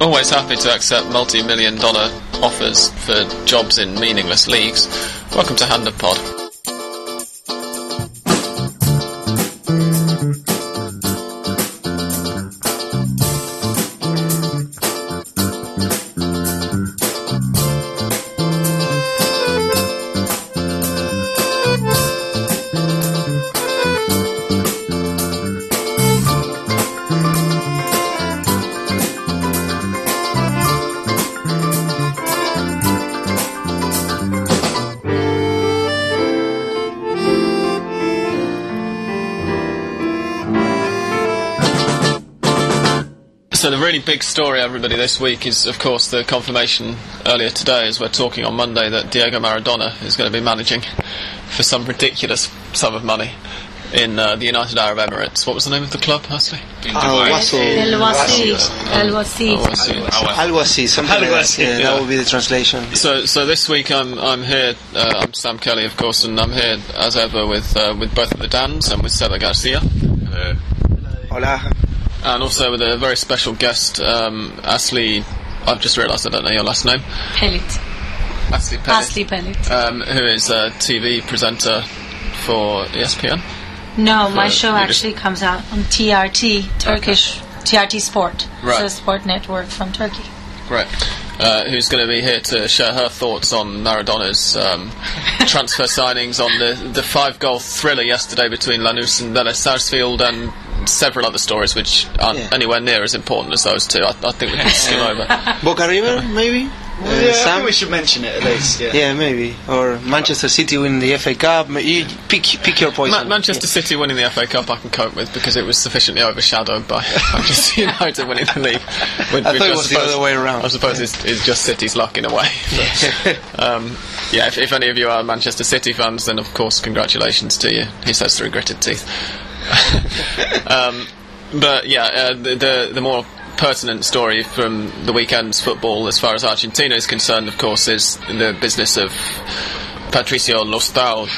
Always happy to accept multi million dollar offers for jobs in meaningless leagues. Welcome to Hand of Pod. Big story, everybody, this week is, of course, the confirmation earlier today, as we're talking on Monday, that Diego Maradona is going to be managing for some ridiculous sum of money in uh, the United Arab Emirates. What was the name of the club, Ashley? Al Wasil. El Wasi. El Wasi. I see. Al Wasi, something like that. Yeah, yeah. That would be the translation. So, so this week I'm I'm here. Uh, I'm Sam Kelly, of course, and I'm here as ever with uh, with both of the Dans and with Seba Garcia, Hello. Hola. And also with a very special guest, um, Ashley. I've just realised I don't know your last name. Pellet. Ashley Pellet. Asli Pellet. um, who is a TV presenter for ESPN. No, my show actually comes out on TRT, Turkish TRT Sport. Right. A sport network from Turkey. Right. Uh, who's going to be here to share her thoughts on Maradona's um, transfer signings, on the, the five goal thriller yesterday between Lanús and Vélez Sarsfield, and several other stories which aren't Yeah. anywhere near as important as those two. I, I think we can skim over. Boca River, maybe? Uh, yeah, I Sam? think we should mention it at least. Yeah. Yeah, maybe. Or Manchester City winning the FA Cup. You pick, pick your poison. Ma- Manchester City winning the FA Cup I can cope with because it was sufficiently overshadowed by Manchester United winning the league. Which- I which thought it was the other way around. I suppose it's, it's just City's luck in a way. But, um, yeah, if, if any of you are Manchester City fans, then of course congratulations to you. He says through gritted teeth. um, but yeah, uh, the, the the more pertinent story from the weekend's football, as far as Argentina is concerned, of course, is the business of Patricio Loustau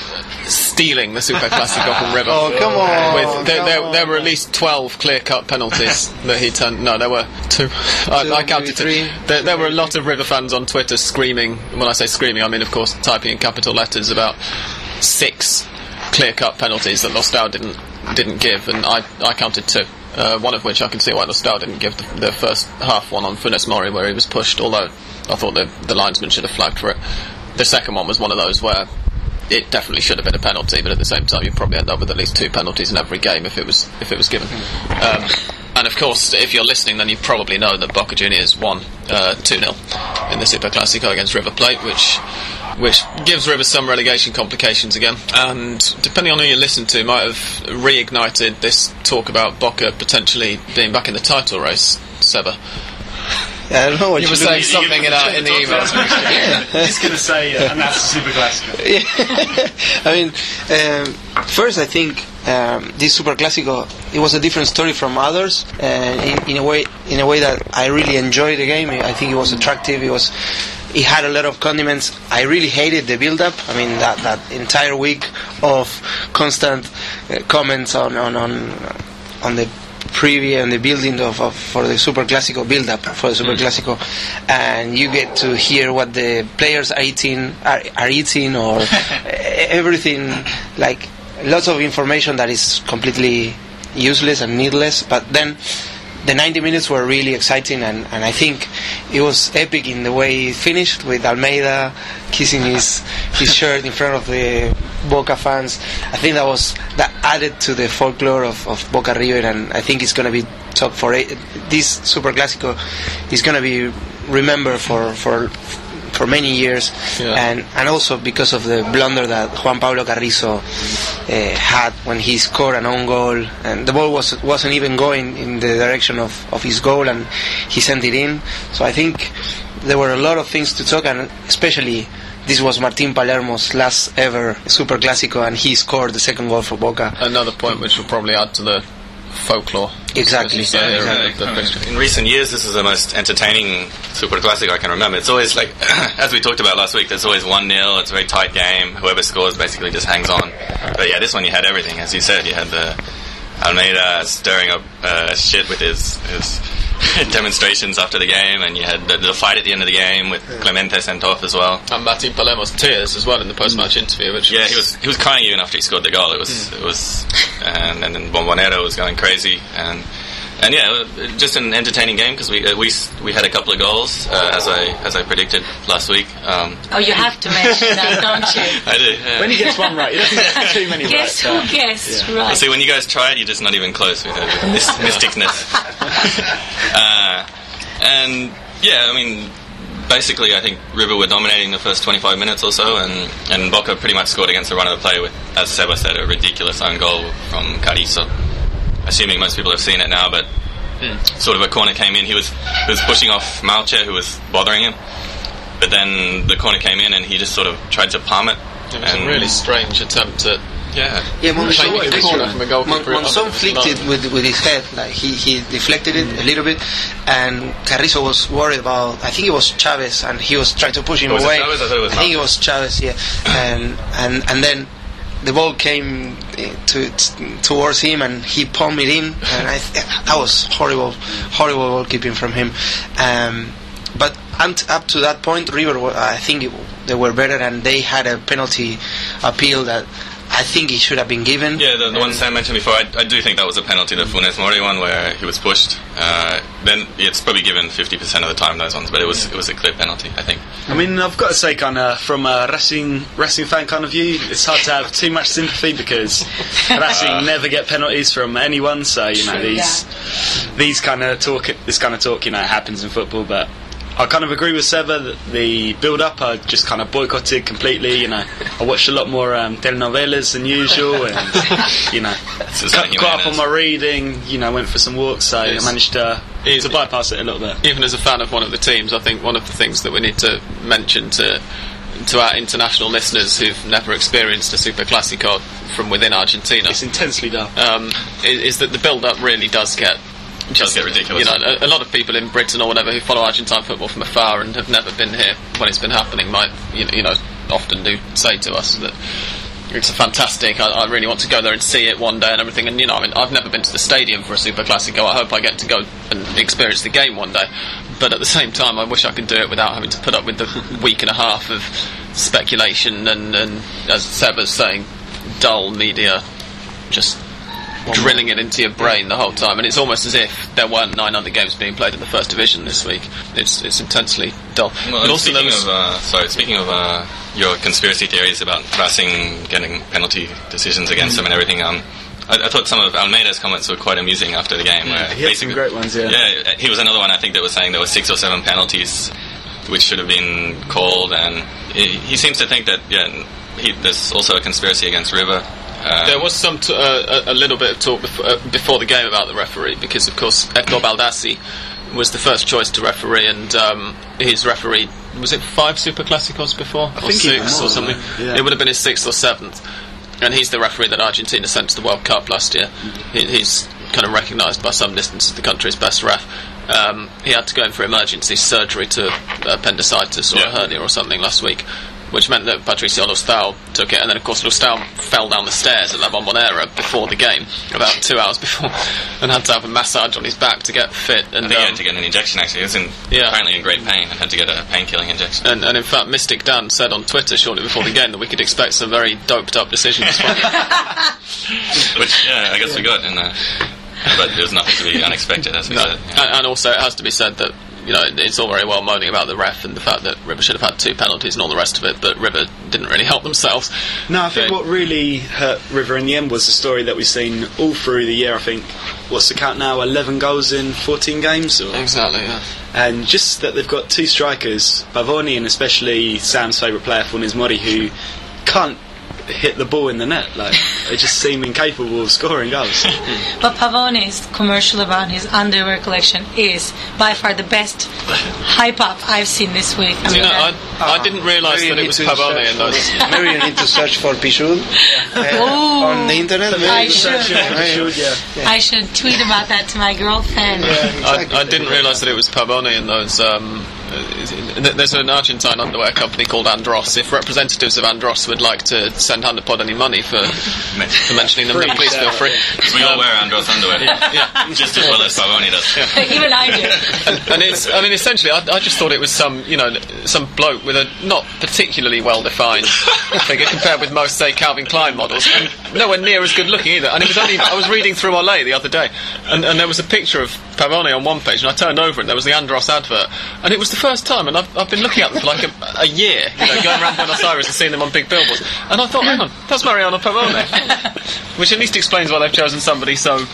stealing the Super Classico from River. Oh, come on, With, there, come there, on. there were at least 12 clear cut penalties that he turned. No, there were two. I, Two, I counted two. maybe three. There, there were a lot of River fans on Twitter screaming. When I say screaming, I mean, of course, typing in capital letters about six clear cut penalties that Loustau didn't didn't give, and I, I counted two. Uh, one of which I can see why Loustau didn't give the, the first half one on Funes Mori, where he was pushed, although I thought the, the linesman should have flagged for it. The second one was one of those where it definitely should have been a penalty, but at the same time, you'd probably end up with at least two penalties in every game if it was if it was given. Um, and of course, if you're listening, then you probably know that Boca Juniors won uh, two 0 in the Super Classico against River Plate, which which gives River some relegation complications again. And depending on who you listen to, might have reignited this talk about Boca potentially being back in the title race. Seba, I don't know what you were saying something in, our, in the email. He's going to say, uh, and that's a super classic. I mean, um, first I think um, this Super Clásico it was a different story from others, and in, in a way, in a way that I really enjoyed the game. I think it was attractive. It was, it had a lot of condiments. I really hated the build-up. I mean, that that entire week of constant uh, comments on on on on the preview and the building of, of for the Super Clásico build-up for the mm-hmm. Super Clásico, and you get to hear what the players are eating, are, are eating, or eh, everything like lots of information that is completely useless and needless. But then the 90 minutes were really exciting, and, and I think it was epic in the way it finished with Almeyda kissing his his shirt in front of the Boca fans. I think that was that added to the folklore of, of Boca River, and I think it's going to be top for it. This Super Clásico is going to be remembered for for for many years, Yeah. and and also because of the blunder that Juan Pablo Carrizo uh, had when he scored an own goal, and the ball was wasn't even going in the direction of, of his goal, and he sent it in. So I think there were a lot of things to talk, and especially this was Martin Palermo's last ever Super Clásico, and he scored the second goal for Boca. Another point which will probably add to the folklore. Exactly. as you say, Yeah, exactly. of the fixture. In recent years, this is the most entertaining Super Classic I can remember. It's always like, as we talked about last week, there's always 1 0, it's a very tight game. Whoever scores basically just hangs on. But yeah, this one you had everything. As you said, you had the Almeyda stirring up uh, shit with his his demonstrations after the game, and you had the, the fight at the end of the game with Clemente sent off as well. And Martin Palermo's tears as well in the post-match interview, which Yeah, he was he was crying even after he scored the goal. It was it was, and, and then Bombonera was going crazy, and and yeah, just an entertaining game because we uh, we we had a couple of goals uh, as I as I predicted last week. Um, Oh, you have to mention that, don't you? I did. Yeah. When he gets one right, he doesn't get too many Guess right. who guessed Well, right? see, when you guys try it, you're just not even close with, with this mysticness. uh, and yeah, I mean, basically, I think River were dominating the first 25 minutes or so, and, and Boca pretty much scored against the run of the play with, as Seba said, a ridiculous own goal from Carrizo. Assuming most people have seen it now, but hmm. sort of a corner came in. He was he was pushing off Malche, who was bothering him. But then the corner came in, and he just sort of tried to palm it. it was and a really strange attempt at yeah, Yeah, Monzon, Playing the corner from. Mon- flicked it with, with his head, like he, he deflected it a little bit, and Carrizo was worried about. I think it was Chavez, and he was trying to push him Was it away. Chavez? I it was think it was Chavez, yeah, and and and then the ball came to towards him, and he palmed it in, and I th- that was horrible, horrible goalkeeping from him. Um, but up to that point, River, I think it, they were better, and they had a penalty appeal that. I think he should have been given. Yeah, the, the one Sam mentioned before, I, I do think that was a penalty, the Funes Mori one, where he was pushed. Uh, then it's probably given 50% of the time, those ones, but it was it was a clear penalty, I think. I mean, I've got to say, kind of from a Racing Racing fan kind of view, it's hard to have too much sympathy because Racing never get penalties from anyone. So you know True these these kind of talk, this kind of talk, you know, happens in football. But I kind of agree with Seba that the build up I just kind of boycotted completely. You know, I watched a lot more um, telenovelas than usual, and you know, cut, got up on my reading. You know, went for some walks, so. I managed to Is- to bypass it a little bit. even as a fan of one of the teams, I think one of the things that we need to mention to to our international listeners who've never experienced a Super Classico from within Argentina It's intensely dull. um, is, is that the build-up really does get does get ridiculous. You know, a, a lot of people in Britain or whatever who follow Argentine football from afar and have never been here when it's been happening might, you know, you know often do say to us that it's a fantastic. I, I really want to go there and see it one day and everything. And you know, I mean, I've never been to the stadium for a Super Classico. I hope I get to go and experience the game one day. But at the same time, I wish I could do it without having to put up with the week and a half of speculation and, and as Seb was saying, dull media just drilling it into your brain the whole time, and it's almost as if there weren't 900 games being played in the first division this week. It's it's intensely dull. Well, but also speaking was of, uh, sorry, speaking of uh, your conspiracy theories about Racing getting penalty decisions against them and everything, um, I, I thought some of Almeyda's comments were quite amusing after the game. Where He had some great ones, yeah. Yeah, he was another one I think that was saying there were six or seven penalties which should have been called, and he, he seems to think that yeah, he, there's also a conspiracy against River. Uh, There was some t- uh, a, little bit of talk before, uh, before the game about the referee because, of course, Hector Baldassi was the first choice to referee, and um, his referee was it five Super Classicos before, or think even six or something? yeah. It would have been his sixth or seventh, and he's the referee that Argentina sent to the World Cup last year. He, he's kind of recognised by some distance as the country's best ref. Um, he had to go in for emergency surgery to appendicitis or Yeah. a hernia or something last week which meant that Patricio Loustau took it, and then of course Loustau fell down the stairs at La Bombonera before the game, about two hours before, and had to have a massage on his back to get fit. I And think he um, had to get an injection actually. He was in, Yeah. apparently in great pain and had to get a pain killing injection. and, and in fact, Mystic Dan said on Twitter shortly before the game that we could expect some very doped up decisions from. Which, yeah, I guess we got. And, uh, but there's nothing to be unexpected, as we No. said. And, and also, it has to be said that you know it's all very well moaning about the ref and the fact that River should have had two penalties and all the rest of it, but River didn't really help themselves. No, I think Okay. what really hurt River in the end was the story that we've seen all through the year. I think what's the count now? Eleven goals in fourteen games, or, Exactly. Yeah. and just that they've got two strikers, Pavone and especially Sam's favourite player, Funes Mori, who can't hit the ball in the net. Like they just seem incapable of scoring goals. But Pavone's commercial about his underwear collection is by far the best hype up I've seen this week. I Do you know, I, that- I didn't realise that it was to Pavone search in those. for- Maybe you need to search for Pillud uh, on the internet. maybe. I should. Should, yeah. I should tweet about that to my girlfriend. I, I didn't realise that it was Pavone in those um, there's an Argentine underwear company called Andros. If representatives of Andros would like to send Hand of Pod any money for, for mentioning them, then please feel free. We all wear Andros underwear, Yeah. just as well as Pavone does. Even I do. and, and it's, I mean, essentially, I, I just thought it was some, you know, some bloke with a not particularly well-defined figure compared with most, say, Calvin Klein models, and nowhere near as good looking either. And it was only, I was reading through Olé the other day, and, and there was a picture of Pavone on one page, and I turned over and there was the Andros advert, and it was the first time, and I've, I've been looking at them for like a, a year, you know, going around Buenos Aires and seeing them on big billboards, and I thought, hang on, that's Mariano Pavone, which at least explains why they've chosen somebody so.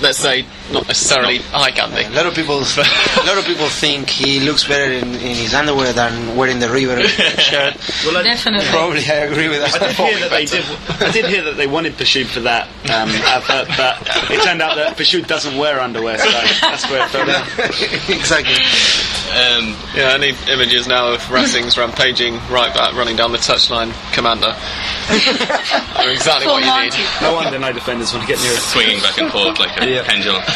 Let's say not necessarily eye candy. A lot of people, a lot of people think he looks better in, in his underwear than wearing the River shirt. Well, I, Definitely. Probably, I agree with that. I did hear that they did. I did hear that they wanted Pillud for that um, advert, but it turned out that Pillud doesn't wear underwear, so that's where it fell down. exactly. Um, Yeah, any images now of Racing's rampaging right back running down the touchline commander are exactly what you need. No wonder no defenders want to get near it. swinging back and forth like a Yeah. pendulum.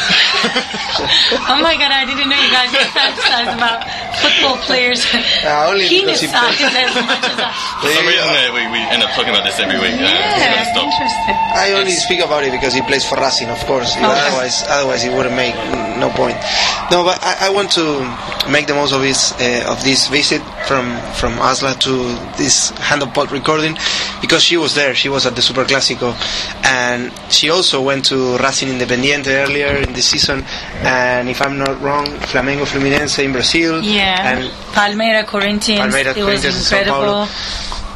Oh my god, I didn't know you guys fantasize about football players' Uh, only penis he size plays- as much as I. For some reason, uh, we, we end up talking about this every week. Uh, Yeah, gonna interesting. I only speak about it because he plays for Racing, of course. Otherwise, otherwise it wouldn't make no point. No, but I, I want to make the most of this uh, of this visit from from Asla to this Hand of Pod recording because she was there. She was at the Super Clásico, and she also went to Racing Independiente earlier in the season. And if I'm not wrong, Flamengo Fluminense in Brazil. Yeah. And Palmeira Corinthians. Palmeiras, it was Corinthians in incredible.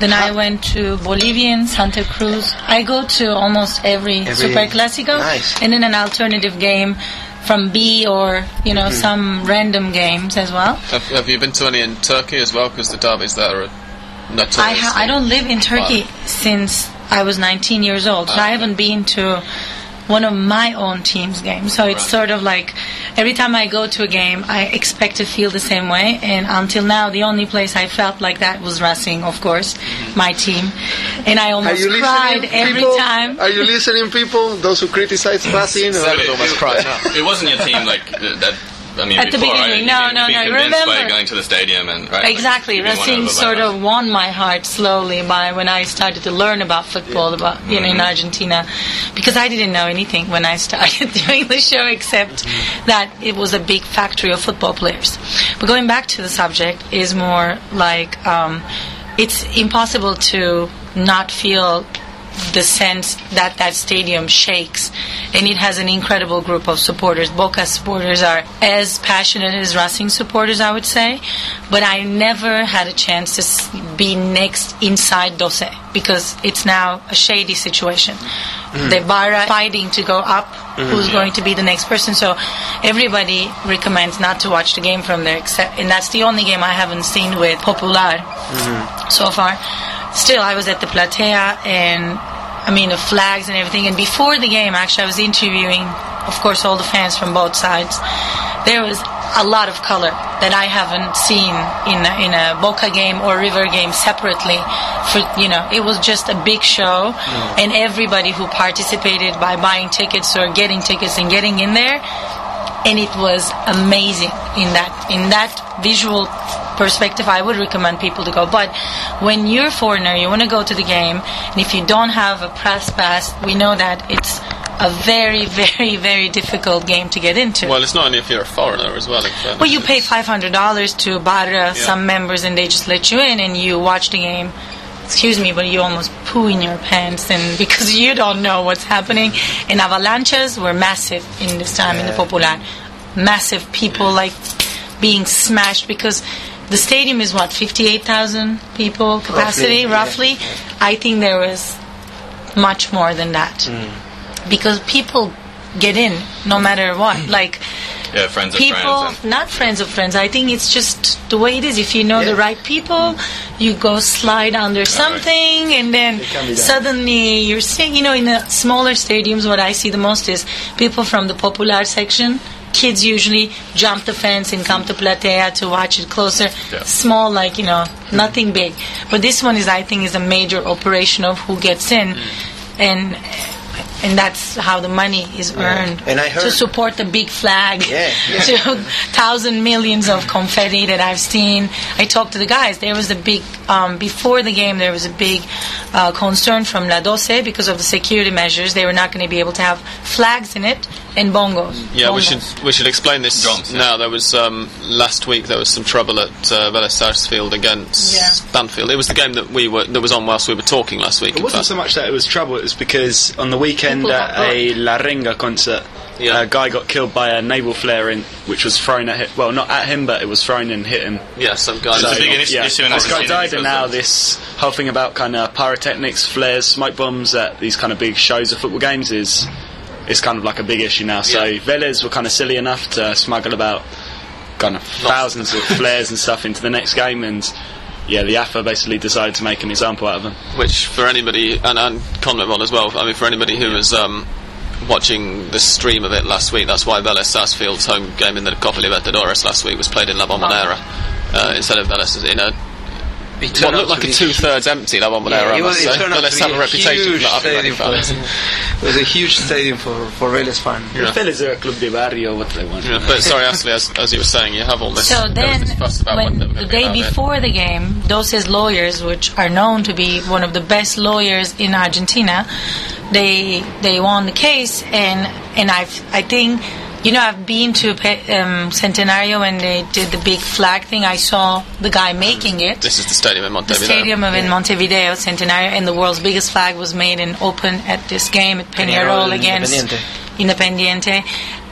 Then I went to Bolivian, Santa Cruz. I go to almost every, Every- Super Clásico. Nice. And then an alternative game from B or, you know, Mm-hmm. some random games as well. Have, have you been to any in Turkey as well? Because the derbies there are notorious. I, ha- I don't live in Turkey since I was 19 years old. So I haven't been to one of my own team's games. So it's sort of like every time I go to a game, I expect to feel the same way. And until now, the only place I felt like that was Racing, of course, mm-hmm. my team. And I almost cried every time. Are you listening, people? Those who criticize Racing? Seb would almost cry now. It wasn't your team like that. I mean, At the beginning, right? no, no, been no, convinced by remember- going to the stadium and right. Exactly, you've Racing sort of won my heart slowly by when I started to learn about football about you know in Argentina, because I didn't know anything when I started doing the show except that it was a big factory of football players. But going back to the subject is more like um, it's impossible to not feel the sense that that stadium shakes and it has an incredible group of supporters. Boca supporters are as passionate as racing supporters i would say but i never had a chance to be next inside Doce because it's now a shady situation. Mm. The Barra fighting to go up who's mm. going to be the next person so everybody recommends not to watch the game from there except and that's the only game i haven't seen with popular mm-hmm. so far. Still, I was at the platea and I mean the flags and everything. And before the game, actually, I was interviewing, of course, all the fans from both sides. There was a lot of color that I haven't seen in a, in a Boca game or River game separately. For you know, it was just a big show, and everybody who participated by buying tickets or getting tickets and getting in there and it was amazing in that in that visual perspective i would recommend people to go. But when you're a foreigner you want to go to the game and if you don't have a press pass we know that it's a very very very difficult game to get into. Well, it's not only if you're a foreigner as well. Fairness. Uh, well you pay $500 to barra some members and they just let you in and you watch the game. Excuse me but you almost poo in your pants and because you don't know what's happening. And avalanches were massive in this time in the popular. Massive people like being smashed because the stadium is what 58,000 people capacity Roughly, roughly, yeah. I think there was much more than that. Because people get in no matter what. Like yeah, friends of people friends. And, not friends of friends. I think it's just the way it is. If you know the right people you go slide under something and then can be done. suddenly you're seeing you know in the smaller stadiums what i see the most is people from the popular section kids usually jump the fence and come to platea to watch it closer. Yeah. small like you know nothing big. But this one is i think is a major operation of who gets in. Mm. And and that's how the money is earned And I to support the big flag Yeah, yeah. to thousand millions of confetti that I've seen. I talked to the guys. There was a big um, before the game. There was a big uh, concern from La Doce because of the security measures. They were not going to be able to have flags in it and bongos. Yeah, we should we should explain this Drums, yeah. now. There was um, last week there was some trouble at uh, Vélez Sarsfield against Yeah. Stanfield. It was the game that we were that was on whilst we were talking last week. It wasn't fact. so much that it was trouble, it was because on the weekend People uh, at a La Renga concert, Yeah. a guy got killed by a naval flare in, which was thrown at him. Well, not at him, but it was thrown and hit him. yeah, some guy. A big issue- yeah, issue this guy died, and now this whole thing about kind of pyrotechnics, flares, smoke bombs at these kind of big shows of football games is is kind of like a big issue now. So Yeah. Vélez were kind of silly enough to smuggle about kind of thousands of flares and stuff into the next game, and yeah, the AFA basically decided to make an example out of them. which for anybody and, and Conmebol as well. I mean, for anybody who was um, watching the stream of it last week, that's why Vélez Sarsfield's home game in the Copa Libertadores last week was played in La Bombonera uh, instead of Vélez in a It what turned looked like a two-thirds empty La Bombonera. Yeah, I it, was, must it say. turned out Vélez to have be a reputation huge for not having stadium fans. it was a huge stadium for for Vélez fan. Yeah. Vélez are a club de barrio, what they want? Yeah, but sorry, Ashley, as, as you were saying, you have all this. So then, this about when they the day have it. before the game, Doce's lawyers, which are known to be one of the best lawyers in Argentina, they they won the case, and and I I think. You know, I've been to Pe- um, Centenario when they did the big flag thing. I saw the guy making it. This is the stadium in Montevideo. The stadium of in Montevideo, Centenario, and the world's biggest flag was made and open at this game at Peñarol Peñarol against Independiente. Independiente.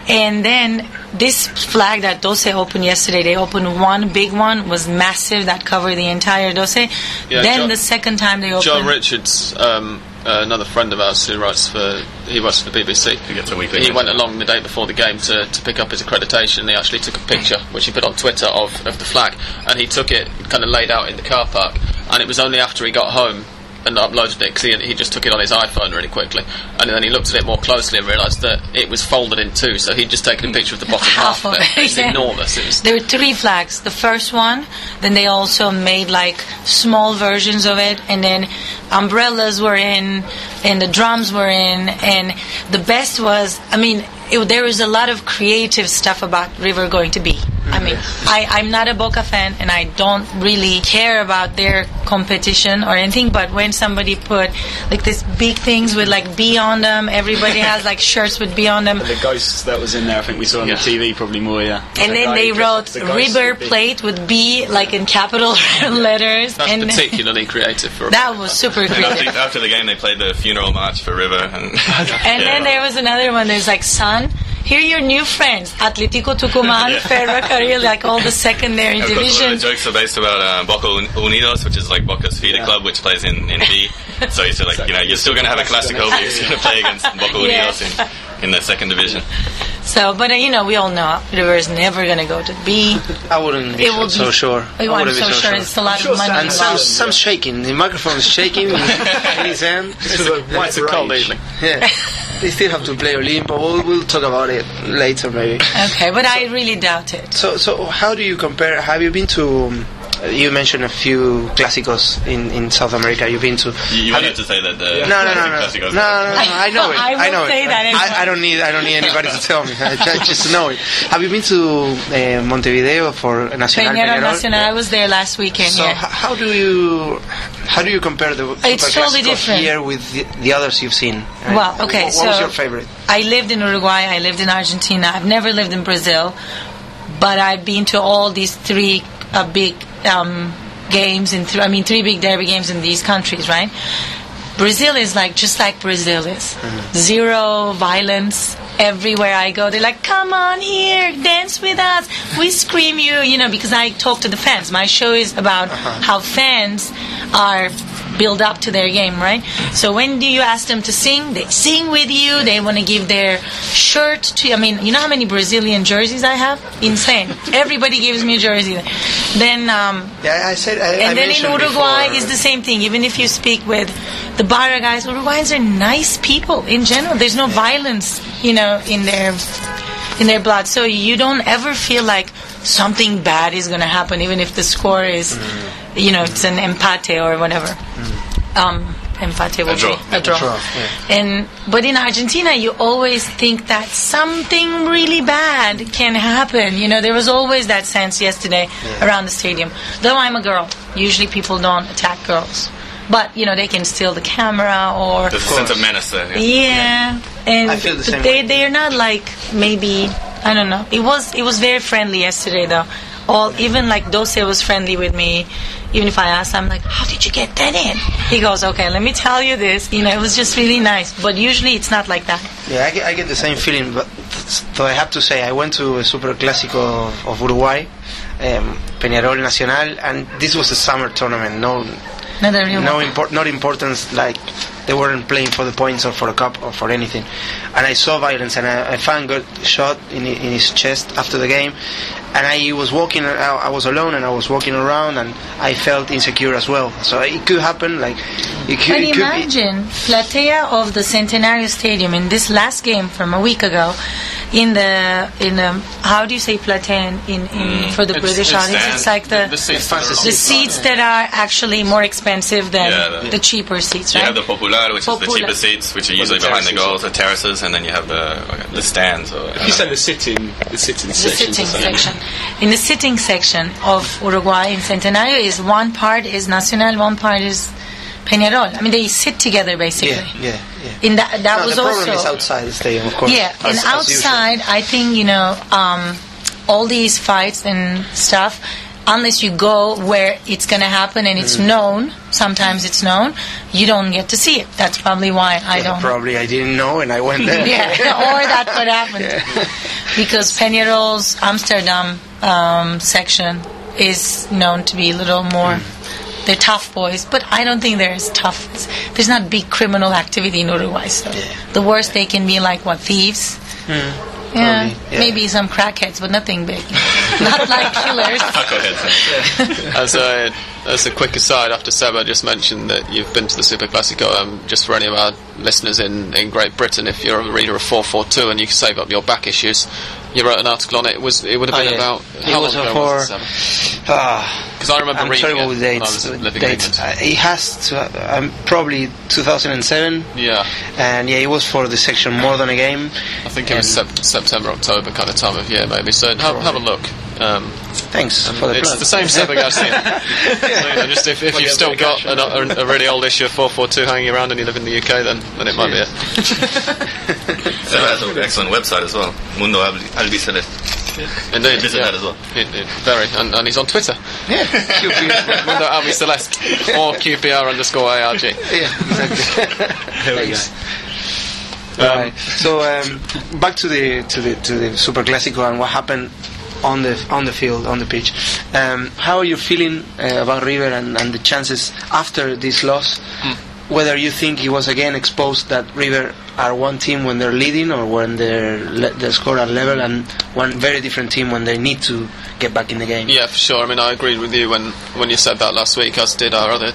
And then this flag that Doce opened yesterday, they opened one big one, was massive, that covered the entire Doce. Yeah, then John- the second time they opened... John Richards, um, uh, another friend of ours who writes for he works for the BBC. He gets a weekly He went along the day before the game to, to pick up his accreditation. He actually took a picture, which he put on Twitter of, of the flag, and he took it kind of laid out in the car park. And it was only after he got home and uploaded it because he, he just took it on his iPhone really quickly, and then he looked at it more closely and realised that it was folded in two. So he'd just taken a picture of the bottom half, Half of it, It's yeah. enormous. It was There were three flags. The first one, then they also made like small versions of it, and then umbrellas were in, and the drums were in, and the best was, I mean, it, there was a lot of creative stuff about River going to be. I mean, I, I'm not a Boca fan, and I don't really care about their competition or anything. But when somebody put like these big things with like B on them, everybody has like shirts with B on them. The ghost that was in there, I think we saw on Yeah. the TV probably more, yeah. And The then they wrote the River Plate with B like in capital letters. that's and particularly creative for a that was super And after, creative. after the game, they played the funeral march for River, and, And then there was another one. There's like Sun. Here are your new friends: Atletico Tucumán, Yeah. Ferrocarril, like all the secondary Of course, one of divisions. the jokes are based about uh, Boca Un- Unidos, which is like Boca's feeder club, which plays in, in B. So he said, like, you know, you're still going to have a Clasico, but you're going to play against Boca Unidos in, in the second division. So, but uh, you know, we all know River is never going to go to B. I wouldn't be It so, will so be- sure. I I'm wouldn't so be sure it's a lot of money And involved. Sam's, Sam's shaking. The microphone is shaking in his hand. It's a cold evening. Yeah. They still have to play Olimpo. We'll, we'll talk about it later, maybe. Okay, but I really doubt it. So, so how do you compare? Have you been to? Um, You mentioned a few clásicos in, in South America. You've been to. You, you Have wanted to say that the No, no, no, no, no, no, no, no, I know it. I will know say it. that anyway. I, I don't need. I don't need anybody to tell me. I ju- just know it. Have you been to uh, Montevideo for Nacional? Peñarol Peñarol? Nacional, I was there last weekend. So yeah. how do you how do you compare the It's totally different. here with the, the others you've seen? right? Well, okay, What, what was your favorite? I lived in Uruguay, I lived in Argentina, I've never lived in Brazil, but I've been to all these three uh, big um, games, in th- I mean, three big derby games in these countries, right? Brazil is like just like Brazil is. Zero violence everywhere I go. They're like, "Come on here, dance with us." We scream you, you know, because I talk to the fans. My show is about how fans are build up to their game, right? So when do you ask them to sing? They sing with you. They want to give their shirt to. I mean, you know how many Brazilian jerseys I have? Insane. Everybody gives me a jersey. Then. Um, Yeah, I said. I, I and then in Uruguay before- is the same thing. Even if you speak with the Barra guys, Uruguayans are nice people in general. There's no violence, you know, in their in their blood. So you don't ever feel like something bad is going to happen, even if the score is, you know, it's an empate or whatever. Um, empate will draw. be a draw. draw, yeah. And but in Argentina, you always think that something really bad can happen. You know, there was always that sense yesterday around the stadium. Though I'm a girl, usually people don't attack girls, but you know they can steal the camera or the a sense of menace there. Yeah. yeah, and I feel the same they way. they're not like maybe I don't know. It was it was very friendly yesterday though. All even like Doce was friendly with me. Even if I asked, I'm like, "How did you get that in?" He goes, "Okay, let me tell you this." You know, it was just really nice. But usually it's not like that. Yeah, I get, I get the same feeling, but so I have to say, I went to a Super Clásico of, of Uruguay, um, Peñarol Nacional, and this was a summer tournament. No, Not no one. import, not importance like they weren't playing for the points or for a cup or for anything. And I saw violence, and a, a fan got shot in, in his chest after the game. And I was walking, I, I was alone, and I was walking around, and I felt insecure as well. So it could happen, like it could, But it could be. imagine Platea of the Centenario Stadium in this last game from a week ago, in the in the how do you say Platea in, in, in mm, for the It's- British it's audience? It's like the the seats that are the seats that are actually more expensive than Yeah, the- the, cheaper seats, You have the Popular, which is the cheaper seats, which are usually the behind the goals, the terraces, and then you have the the stands. Or, You said the sitting, the sitting the sections sitting section. In the sitting section of Uruguay in Centenario is one part is Nacional, one part is Peñarol. I mean, they sit together basically. Yeah, yeah, yeah. In that, that No, was the problem also is outside the stadium, of course. Yeah, as- and outside, I think you know um, all these fights and stuff. Unless you go where it's going to happen and Mm. it's known, sometimes it's known, you don't get to see it. That's probably why I Yeah, don't. Probably I didn't know, and I went there. yeah, or that could happen because Peñarol's Amsterdam um, section is known to be a little more. Mm. They're tough boys, but I don't think they're as tough. As, there's not big criminal activity in Uruguay, so the worst they can be like what thieves. Mm. Probably, yeah. maybe some crackheads, but nothing big. Not like killers. Taco heads. As a as a quick aside, after Seba just mentioned that you've been to the Super Classico, um, just for any of our listeners in, in Great Britain, if you're a reader of 442 and you can save up your back issues, you wrote an article on it. It was it would have Oh, been yeah. about It how was long ago was it, Seba? Ah, Because I remember I'm reading terrible it with dates. dates. Uh, it has to. Um, probably 2007, Yeah, and yeah, it was for the section more than a game. I think it was sep- September, October kind of time of year, maybe. So have, have a look. Um, Thanks for the it's plug. the same Seba Garcia. So, you know, just if, if you've still got an, a, a really old issue of 442 hanging around and you live in the UK, then, then it might be it. Seba has an excellent website as well, Mundo Albi- Albiceleste. Indeed, Visit yeah. that as well. It, it, very, and, and he's on Twitter. yeah, Mundo Albi Celeste or QPR underscore ARG. yeah, exactly. There we go. Right. So um, back to the to the to the Super Clásico and what happened on the on the field on the pitch. Um, how are you feeling uh, about River and, and the chances after this loss? Whether you think it was again exposed that River are one team when they're leading or when they're le- their score are level and one very different team when they need to get back in the game. Yeah, for sure. I mean, I agreed with you when, when you said that last week, as did our other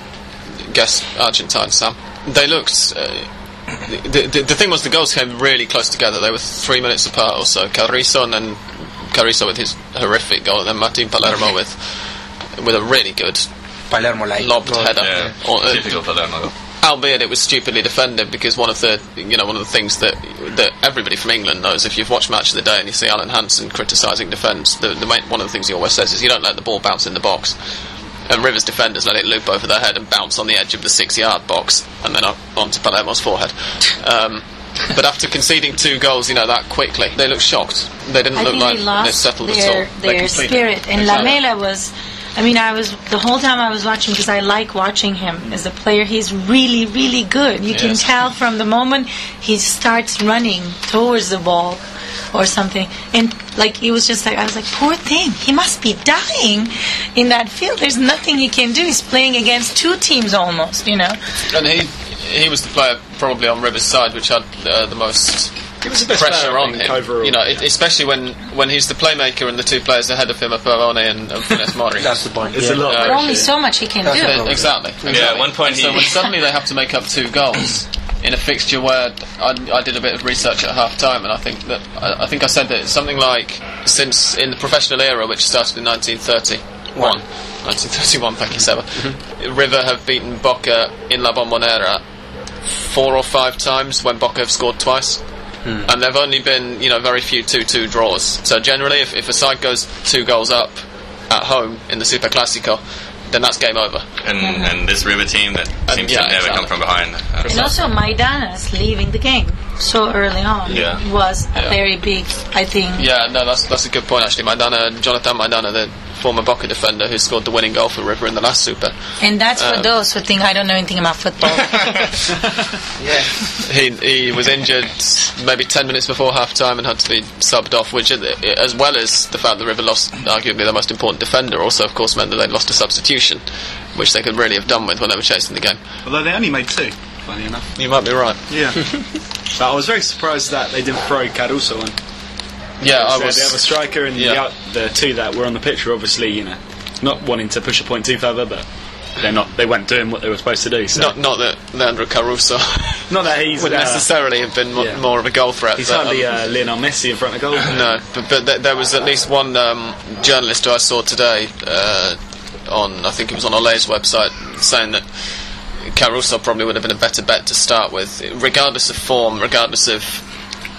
guest, Argentine Sam. They looked. Uh, the, the, the thing was, the goals came really close together. They were three minutes apart or so. Carrizo and then Carrizo with his horrific goal, and then Martin Palermo with with a really good Palermo like lobbed goal. header. Yeah, Or, uh, typical Palermo. goal. albeit it was stupidly defended because one of the you know one of the things that that everybody from England knows if you've watched Match of the Day and you see Alan Hansen criticising defence the, the main, one of the things he always says is you don't let the ball bounce in the box and Rivers defenders let it loop over their head and bounce on the edge of the six yard box and then up onto Palermo's forehead um, but after conceding two goals you know that quickly they looked shocked they didn't I look like they they settled their, at all their completely- spirit. And Exactly. Lamela was, I mean, I was the whole time I was watching because I like watching him as a player. He's really, really good. You can tell from the moment he starts running towards the ball or something, and like it was just like I was like, poor thing, he must be dying in that field. There's nothing he can do. He's playing against two teams almost, you know. and he he was the player probably on Rivers' side which had uh, the most He was the best pressure player, on him. overall. You know, it, especially when, when he's the playmaker and the two players ahead of him are Perrone and, and Funes Mori. That's the point. There's yeah. a lot. Uh, But only so much he can That's do. the Uh, exactly. Yeah, at one point so when suddenly they have to make up two goals in a fixture where I, I did a bit of research at half time, and I think that I, I think I said that something like since in the professional era, which started in 1931. 1931, thank you, Seba. Mm-hmm. River have beaten Boca in La Bombonera four or five times when Boca have scored twice. Hmm. And there've only been, you know, very few 2-2 draws. So generally, if, if a side goes two goals up at home in the Super Classico, then that's game over. And and this River team that uh, seems yeah, to never exactly. come from behind. Uh, And also, Maidanas leaving the game so early on Yeah. was a Yeah. very big, I think. Yeah, no, that's that's a good point actually. Maidana, uh, Jonathan Maidana, the former Boca defender who scored the winning goal for River in the last Super. And that's for Um, those who think I don't know anything about football. Yeah. He he was injured maybe ten minutes before half time and had to be subbed off, which, uh, as well as the fact that River lost arguably their most important defender, also of course meant that they lost a substitution, which they could really have done with when they were chasing the game. Although they only made two, funny enough. You might be right. Yeah. but I was very surprised that they didn't throw Caruso on. Yeah, I So was. They have a striker, and Yeah. the, out- the two that were on the pitch were obviously, you know, not wanting to push a point too further, but they're not. They weren't doing what they were supposed to do. So Not, not that Leandro Caruso not that he's would uh, necessarily have been mo- yeah. more of a goal threat. He's but, hardly um, uh, Lionel Messi in front of goal. No, but, but th- there was at least one um, journalist who I saw today uh, on, I think it was on Olé's website, saying that Caruso probably would have been a better bet to start with, regardless of form, regardless of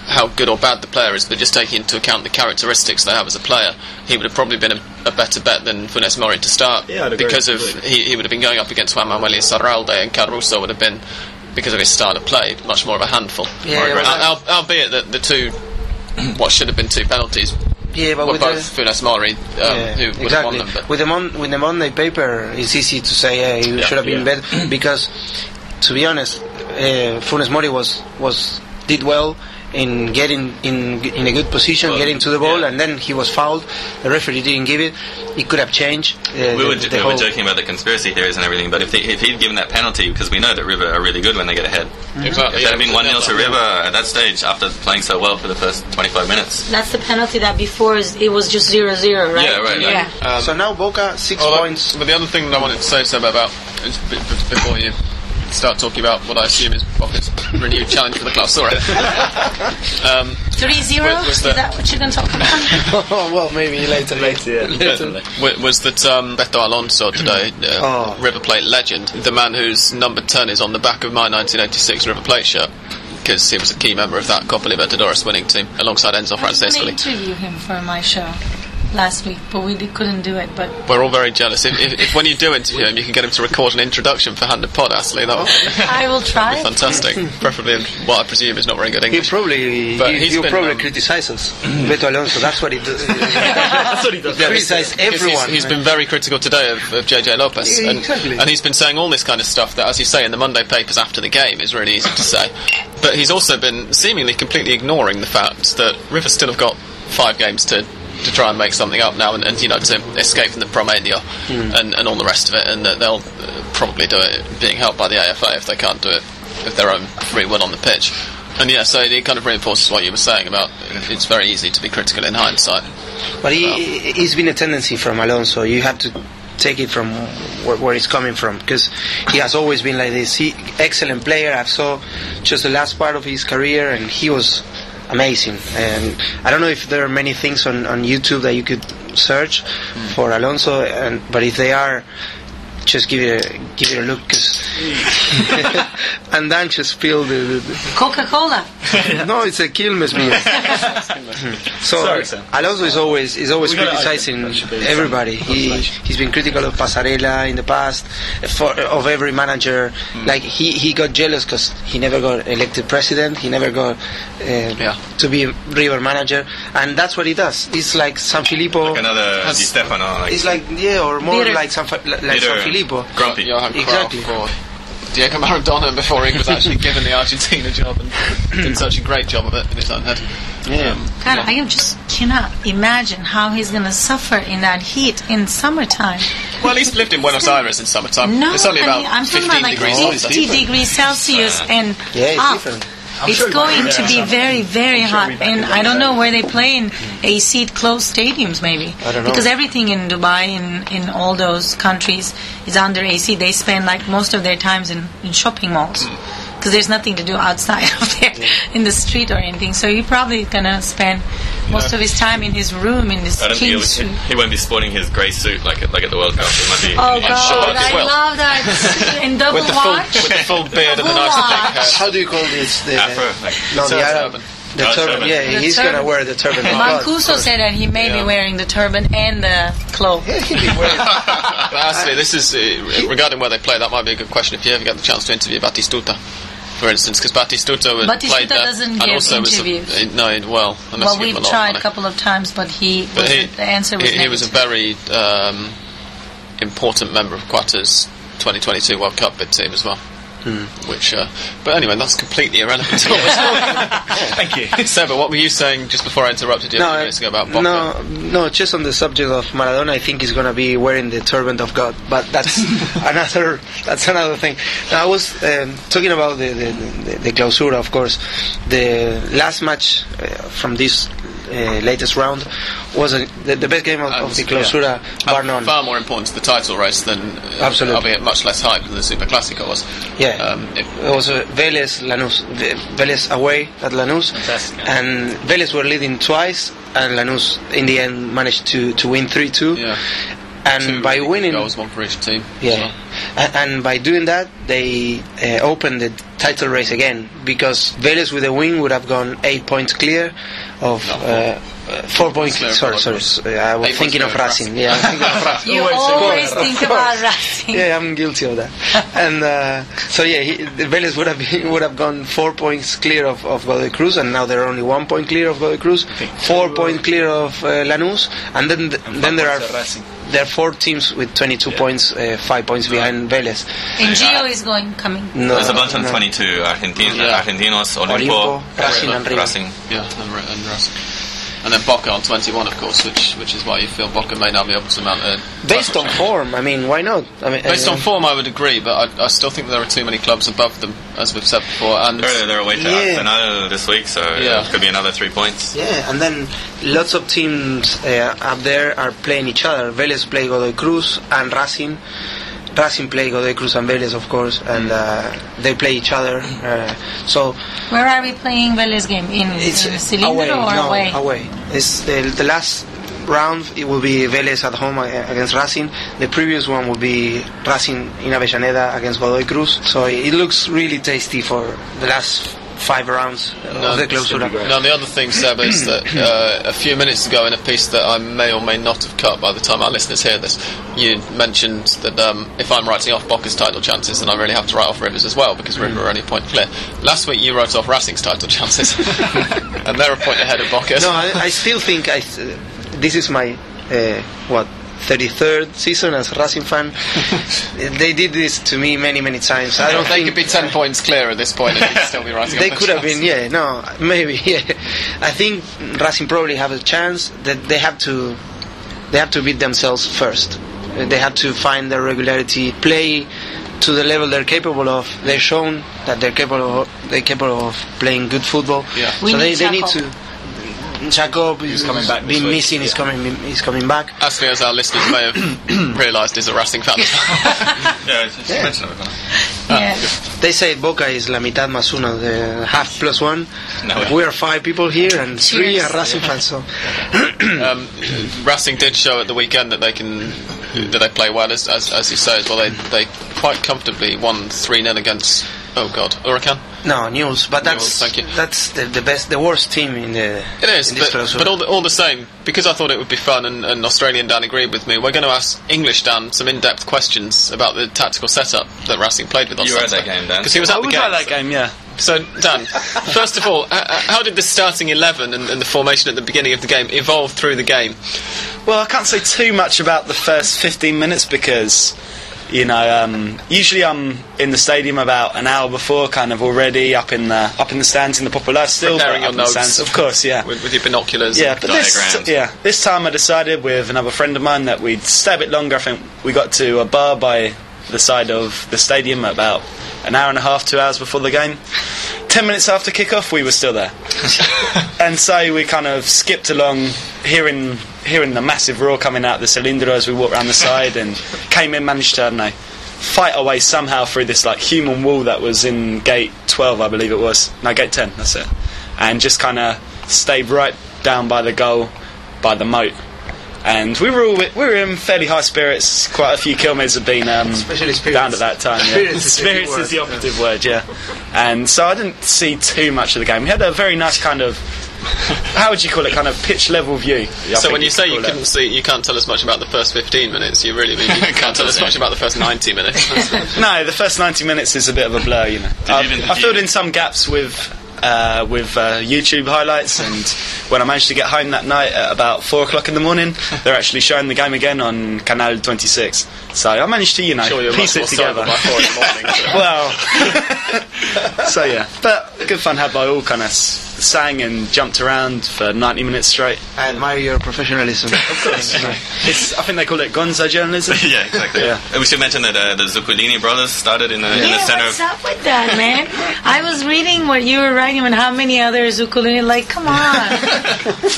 how good or bad the player is, but just taking into account the characteristics they have as a player, he would have probably been a, a better bet than Funes Mori to start Yeah, I'd agree because of he, he would have been going up against Juan Manuel Insaurralde, and Caruso would have been because of his style of play much more of a handful. Yeah, Al- but- al- albeit that the two what should have been two penalties Yeah, but were with both the, Funes Mori um, yeah, who would have won exactly. them. But With the mon- with the Monday paper, it's easy to say yeah, he Yeah, should have been yeah. better because, to be honest, uh, Funes Mori was was did well in getting in in a good position, Well, getting to the ball, yeah. and then he was fouled. The referee didn't give it. It could have changed. Uh, we the, were, the we whole- were joking about the conspiracy theories and everything, but if, they, if he'd given that penalty, because we know that River are really good when they get ahead. exactly, If that had been 1 0 to River at that stage after playing so well for the first 25 minutes. That's the penalty that before is, it was just 0 0, right? Yeah, right, Yeah. Um, so now Boca six Although- points. But the other thing that I wanted to say something about is b- b- before you start talking about what I assume is Boca's renewed challenge for the Clausura. um, 3 0? Was- was Is that- that what you're going to talk about? oh well, maybe later. Later, yeah, definitely. w- was that um, Beto Alonso today, uh, Oh. River Plate legend, the man whose number 10 is on the back of my 1986 River Plate shirt, because he was a key member of that Copa Libertadores winning team alongside Enzo I was going to Francescoli. interview him for my show last week, but we couldn't do it. But We're all very jealous. If, if, if when you do interview him, you can get him to record an introduction for Hand of Pod, Astley, that would be I will try. fantastic. Preferably in what I presume is not very good English. He English. probably But he, he's he'll been, probably um, criticize us. Beto Alonso. That's what he does. That's what he does. criticize Because everyone. He's, he's been very critical today of, of JJ Lopez, Yeah, and, exactly. and he's been saying all this kind of stuff that, as you say, in the Monday papers after the game is really easy to say. But he's also been seemingly completely ignoring the fact that Rivers still have got five games to. To try and make something up now, and, and you know, to escape from the Promedio Hmm. and, and all the rest of it, and they'll uh, probably do it being helped by the AFA if they can't do it of their own free will on the pitch. And yeah, so it kind of reinforces what you were saying about it's very easy to be critical in hindsight. But he, he's been a tendency from Alonso. You have to take it from where, where it's coming from because he has always been like this. He excellent player. I saw just the last part of his career, and he was amazing. And I don't know if there are many things on, on YouTube that you could search hmm. for Alonso, and but if they are. Just give it a give it a look, 'cause and then just spill the, the, the Coca Cola. no, it's a Quilmes meal. so Sorry, Alonso is always is always We gotta criticizing open. That should be everybody. he, he's been critical of Passarella in the past, for, of every manager. Hmm. Like he, he got jealous because he never got elected president. He never got uh, to be River manager, and that's what he does. It's like San Filippo. Like another Di Stefano. Like, it's like yeah, or more Bitter. like San like San Filippo. Grumpy. Johan Exactly. Cruyff or Diego Maradona before he was actually given the Argentina job and did such a great job of it in his own head. Yeah. Um, God, I just cannot imagine how he's going to suffer in that heat in summertime. well, he's lived in Buenos Aires in summertime. No, it's only I mean, I'm talking about like degrees 50 degrees Celsius and Yeah, it's up. different. It's sure going to be very, very sure hot, he'll be back and I don't know where they play in AC closed stadiums. Maybe I don't know. because everything in Dubai in in all those countries is under AC. They spend like most of their times in, in shopping malls. Hmm. Because there's nothing to do outside of there in the street or anything. So he probably gonna spend most of his time in his room in his I don't king he'll, suit. he won't be sporting his grey suit like at, like at the World Cup. It might be. Oh God, shorts. I well. love that in double with the full with the full beard and the nice watch. thick. How do you call this? The, Afro, like, no, the Turban. Arab. The Oh, turban. turban. Yeah, The he's turban. gonna wear the turban. of Mancuso said that he may Yeah. be wearing the turban and the cloak. Yeah, he'll be wearing. But actually, this is uh, regarding where they play. That might be a good question if you ever get the chance to interview Batistuta, for instance, because Batistuta, was- Batistuta doesn't and give also was a, interviews. no, well, Well, we've tried a couple of times, but he, But he, the answer was he, he was a very um, important member of Qatar's 2022 World Cup bid team as well. Hmm. Which, uh, but anyway, that's completely irrelevant. to what Thank you. about. Seba, what were you saying just before I interrupted you a few minutes ago about Boca? no, no, just on the subject of Maradona, I think he's gonna be wearing the turban of God, but that's another that's another thing. Now, I was um, talking about the the, the the clausura, of course. The last match uh, from this uh, latest round was a, the, the best game of, of the clausura, bar none. far more important to the title race than, uh, Absolutely. albeit much less hype than the Super Clásico was. Yeah, Um, it- it was uh, Vélez Lanús, Ve- Vélez away at Lanús, Fantastic, yeah. and Vélez were leading twice, and Lanús in the end managed to to win three two. yeah. And Two by really good winning, goals, one for each team. yeah, and, and by doing that, they uh, opened the title race again because Vélez with a win would have gone eight points clear of. No, uh, uh, four points. clear of Sorry, sorry. Uh, I was Eight thinking of Racing. Racing. Yeah, I'm thinking of Racing. You always course, think of about. Racing. Yeah, I'm guilty of that. and uh, so yeah, he, Vélez would have been, would have gone four points clear of, of Godoy Cruz, and now they're only one point clear of Godoy Cruz, four point clear of uh, Lanús, and then then there are Racing. There are four teams with 22 points, uh, five points behind Vélez. And Gio is going coming. No, There's a bunch on no. 22 Argentin- Yeah. Argentinos, Olimpo, Olimpo, Racing, and River. Racing. Yeah, and, and Racing. And then Boca on 21, of course, which which is why you feel Boca may not be able to mount a. Based on form, I mean, why not? I mean, Based uh, on form, I would agree, but I, I still think there are too many clubs above them, as we've said before. And They're, they're away to Yeah. Arsenal this week, so Yeah. it could be another three points. Yeah, and then lots of teams uh, up there are playing each other. Vélez play Godoy Cruz and Racing. Racing play Godoy Cruz and Vélez, of course, and uh, they play each other. Uh, so Where are we playing Vélez game? In, it's in Cilindro away, or no, away? away. It's the, the last round. It will be Vélez at home uh, against Racing. The previous one will be Racing in Avellaneda against Godoy Cruz. So it looks really tasty for the last five rounds of the clausura. Now, the other thing, Seb, is that uh, a few minutes ago in a piece that I may or may not have cut by the time our listeners hear this, you mentioned that um, if I'm writing off Boca's title chances, then I really have to write off Rivers as well, because River are only a point clear. Last week you wrote off Racing's title chances, and they're a point ahead of Boca's. No, I, I still think I. Uh, this is my uh, what 33rd season as a Racing fan. they did this to me many, many times. I don't they think could be 10 points clear at this point and you'd still be writing they off could the have been. Yeah, no, maybe. Yeah, I think Racing probably have a chance that they have to. They have to beat themselves first. They have to find their regularity, play to the level they're capable of. They've shown that they're capable. Of, they're capable of playing good football. Yeah. We so they, need they need Yacob. to. Yacob is coming back Been week, missing. He's coming. He's coming back. Ashley, as our listeners may have realised, is a Racing fan. Yeah, just mention it. Connor. Yeah. They say Boca is la mitad más uno, the half plus one. No. We are five people here, and three are Racing fans. So um, Racing did show at the weekend that they can that they play well, as as, as you say as well. They they quite comfortably won three 0 against oh god Huracan. no news, but that's Newell's, thank you. that's the, the best, the worst team in the. It is, but, but all, the, all the same, because I thought it would be fun, and, and Australian Dan agreed with me. We're going to ask English Dan some in-depth questions about the tactical setup that Racing played with on You were at that game, Dan. because he was I at the was game. at that game, yeah. So, Dan, first of all, uh, uh, how did the starting eleven and, and the formation at the beginning of the game evolve through the game? Well, I can't say too much about the first 15 minutes because, you know, um, usually I'm in the stadium about an hour before, kind of already up in the up in the stands in the Popular still. Preparing your notes. stands, of course, yeah. With, with your binoculars. Yeah, and but this, yeah, this time I decided with another friend of mine that we'd stay a bit longer. I think we got to a bar by the side of the stadium at about an hour and a half, two hours before the game. Ten minutes after kick-off, we were still there, and so we kind of skipped along, hearing hearing the massive roar coming out of the cylinder as we walked around the side, and came in, managed to I don't know, fight our way somehow through this like human wall that was in gate 12, I believe it was. No, gate 10. That's it. And just kind of stayed right down by the goal, by the moat. And we were all we were in fairly high spirits. Quite a few Quilmes had been um, down at that time. Yeah. Spirits is the key spirits word, operative word, yeah. And so I didn't see too much of the game. We had a very nice kind of how would you call it? Kind of pitch level view. I So when you could say you couldn't see, you can't tell us much about the first 15 minutes. You really mean you can't tell us much about the first 90 minutes. No, the first 90 minutes is a bit of a blur, you know. you I, even- I filled in some gaps with uh, with uh, YouTube highlights, and when I managed to get home that night at about 4 o'clock in the morning, they're actually showing the game again on Canal 26. So I managed to, you know, sure, piece it together. by four in the morning. so- well, so yeah, but good fun had by all. Kind of sang and jumped around for 90 minutes straight. I admire your professionalism. Of course. It's, I think they call it gonzo journalism. yeah, exactly. Yeah. And we should mention that uh, the Zuculini brothers started in the, in the Yeah, center what's of. up with that, man? I was reading what you were writing and how many other Zuculini. Like, come on.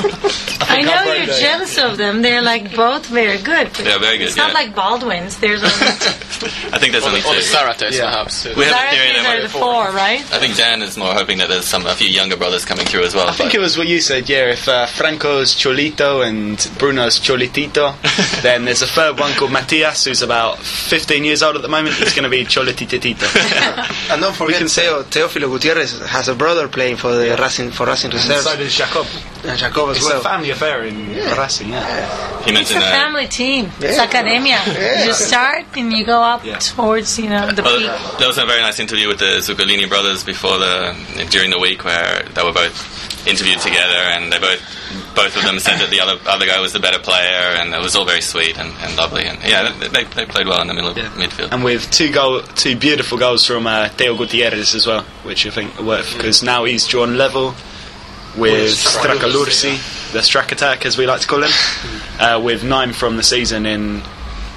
I know I'll you're break that. jealous of them. They're like both very good. but Yeah, very good, It's not like Baldwin's. There's only I think there's or only the, or the two. Yeah. perhaps. We have a theory are the four, right? I think Jan is more hoping that there's some a few younger brothers coming through as well. I think it was what you said, yeah. If uh, Franco's Cholito and Bruno's Cholitito, then there's a third one called Matias, who's about 15 years old at the moment. He's going to be Cholititito. and don't forget, Teo, Teófilo Gutierrez has a brother playing for the Racing for Racing Reserves. so does Yacob. And Yacob as It's well. a family affair in Racing, yeah. he It's a family team. It's academia. Yeah. You start and you go up Yeah. towards, you know, the Well, peak. there was a very nice interview with the Zuculini brothers before the during the week where they were both interviewed together, and they both both of them said that the other other guy was the better player, and it was all very sweet and, and lovely. And yeah, they, they, they played well in the middle of midfield. And with two goal, two beautiful goals from uh, Teo Gutierrez as well, which I think are worth because now he's drawn level with Stracqualursi, the Strack attack as we like to call him, uh, with nine from the season in.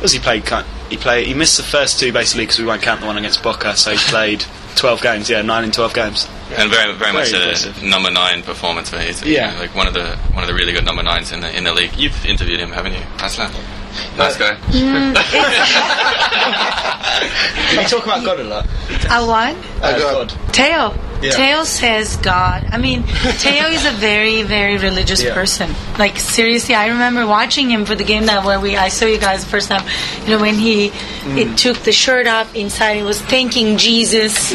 Was he played? He played. He missed the first two basically because we won't count the one against Boca. So he played twelve games. Yeah, nine in twelve games. and very very much Very a number nine performance for his. Yeah. like one of the one of the really good number nines in the in the league. You've interviewed him, haven't you, Aslan? Nice guy. Did he talk about God a lot? A what? Uh, God. Teo. Yeah. Teo says God. I mean, Teo is a very, very religious Yeah. person. Like seriously, I remember watching him for the game that where we I saw you guys the first time. You know when he Mm. it took the shirt up inside, he was thanking Jesus,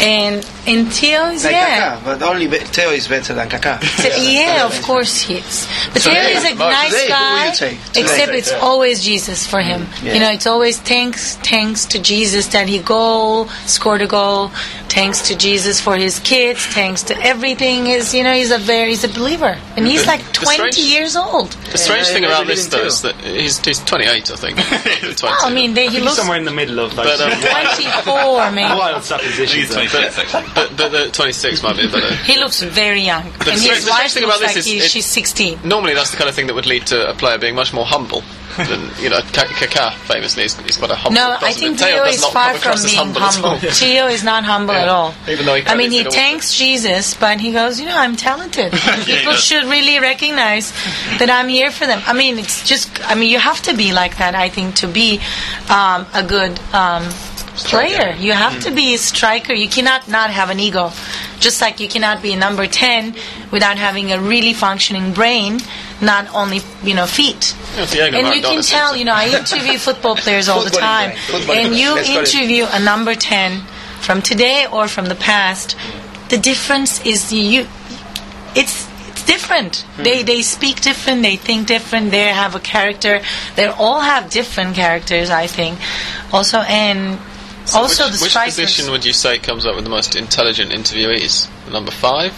and and Teo is Like yeah. Kaká, but only be- Teo is better than Kaká. Te- yeah, of course he is. But Teo is a Mark, nice today, guy, you take? Today. except it's always Jesus for him. Yeah. You know, it's always thanks, thanks to Jesus that he goal, scored a goal. Thanks to Jesus for his kids. Thanks to everything. Is you know he's a very he's a believer, and he's like twenty strange- years old. The strange Yeah, thing yeah, about this, yeah, though, too. is that he's, he's 28, I think. 20. Well, I mean, they, he He's looks somewhere in the middle of those But, um, twenty four, maybe. wild I think suppositions. it's 26 actually. but, but the 26 might be better. He looks very young, and strange- his the strange wife thing looks about this like is he, it- she's sixteen. Normally, that's the kind of thing that would lead to a player being much more humble than, you know, Kaká famously is, is quite a humble No, I think Teo is far from being humble. humble. Teo is not humble Yeah. at all. Even though he I mean, he thanks Jesus, but he goes, you know, I'm talented. he People should really recognize that I'm here for them. I mean, it's just, I mean, you have to be like that, I think, to be um, a good um, player. You have to be a striker. You cannot not have an ego. Just like you cannot be a number 10 without having a really functioning brain, not only, you know, feet. And you can tell, you know, I interview football players all the time, and you Let's call it- interview a number ten from today or from the past. The difference is you. It's it's different. Hmm. They they speak different. They think different. They have a character. They all have different characters. I think. Also and. also which, the which position would you say comes up with the most intelligent interviewees? Number five?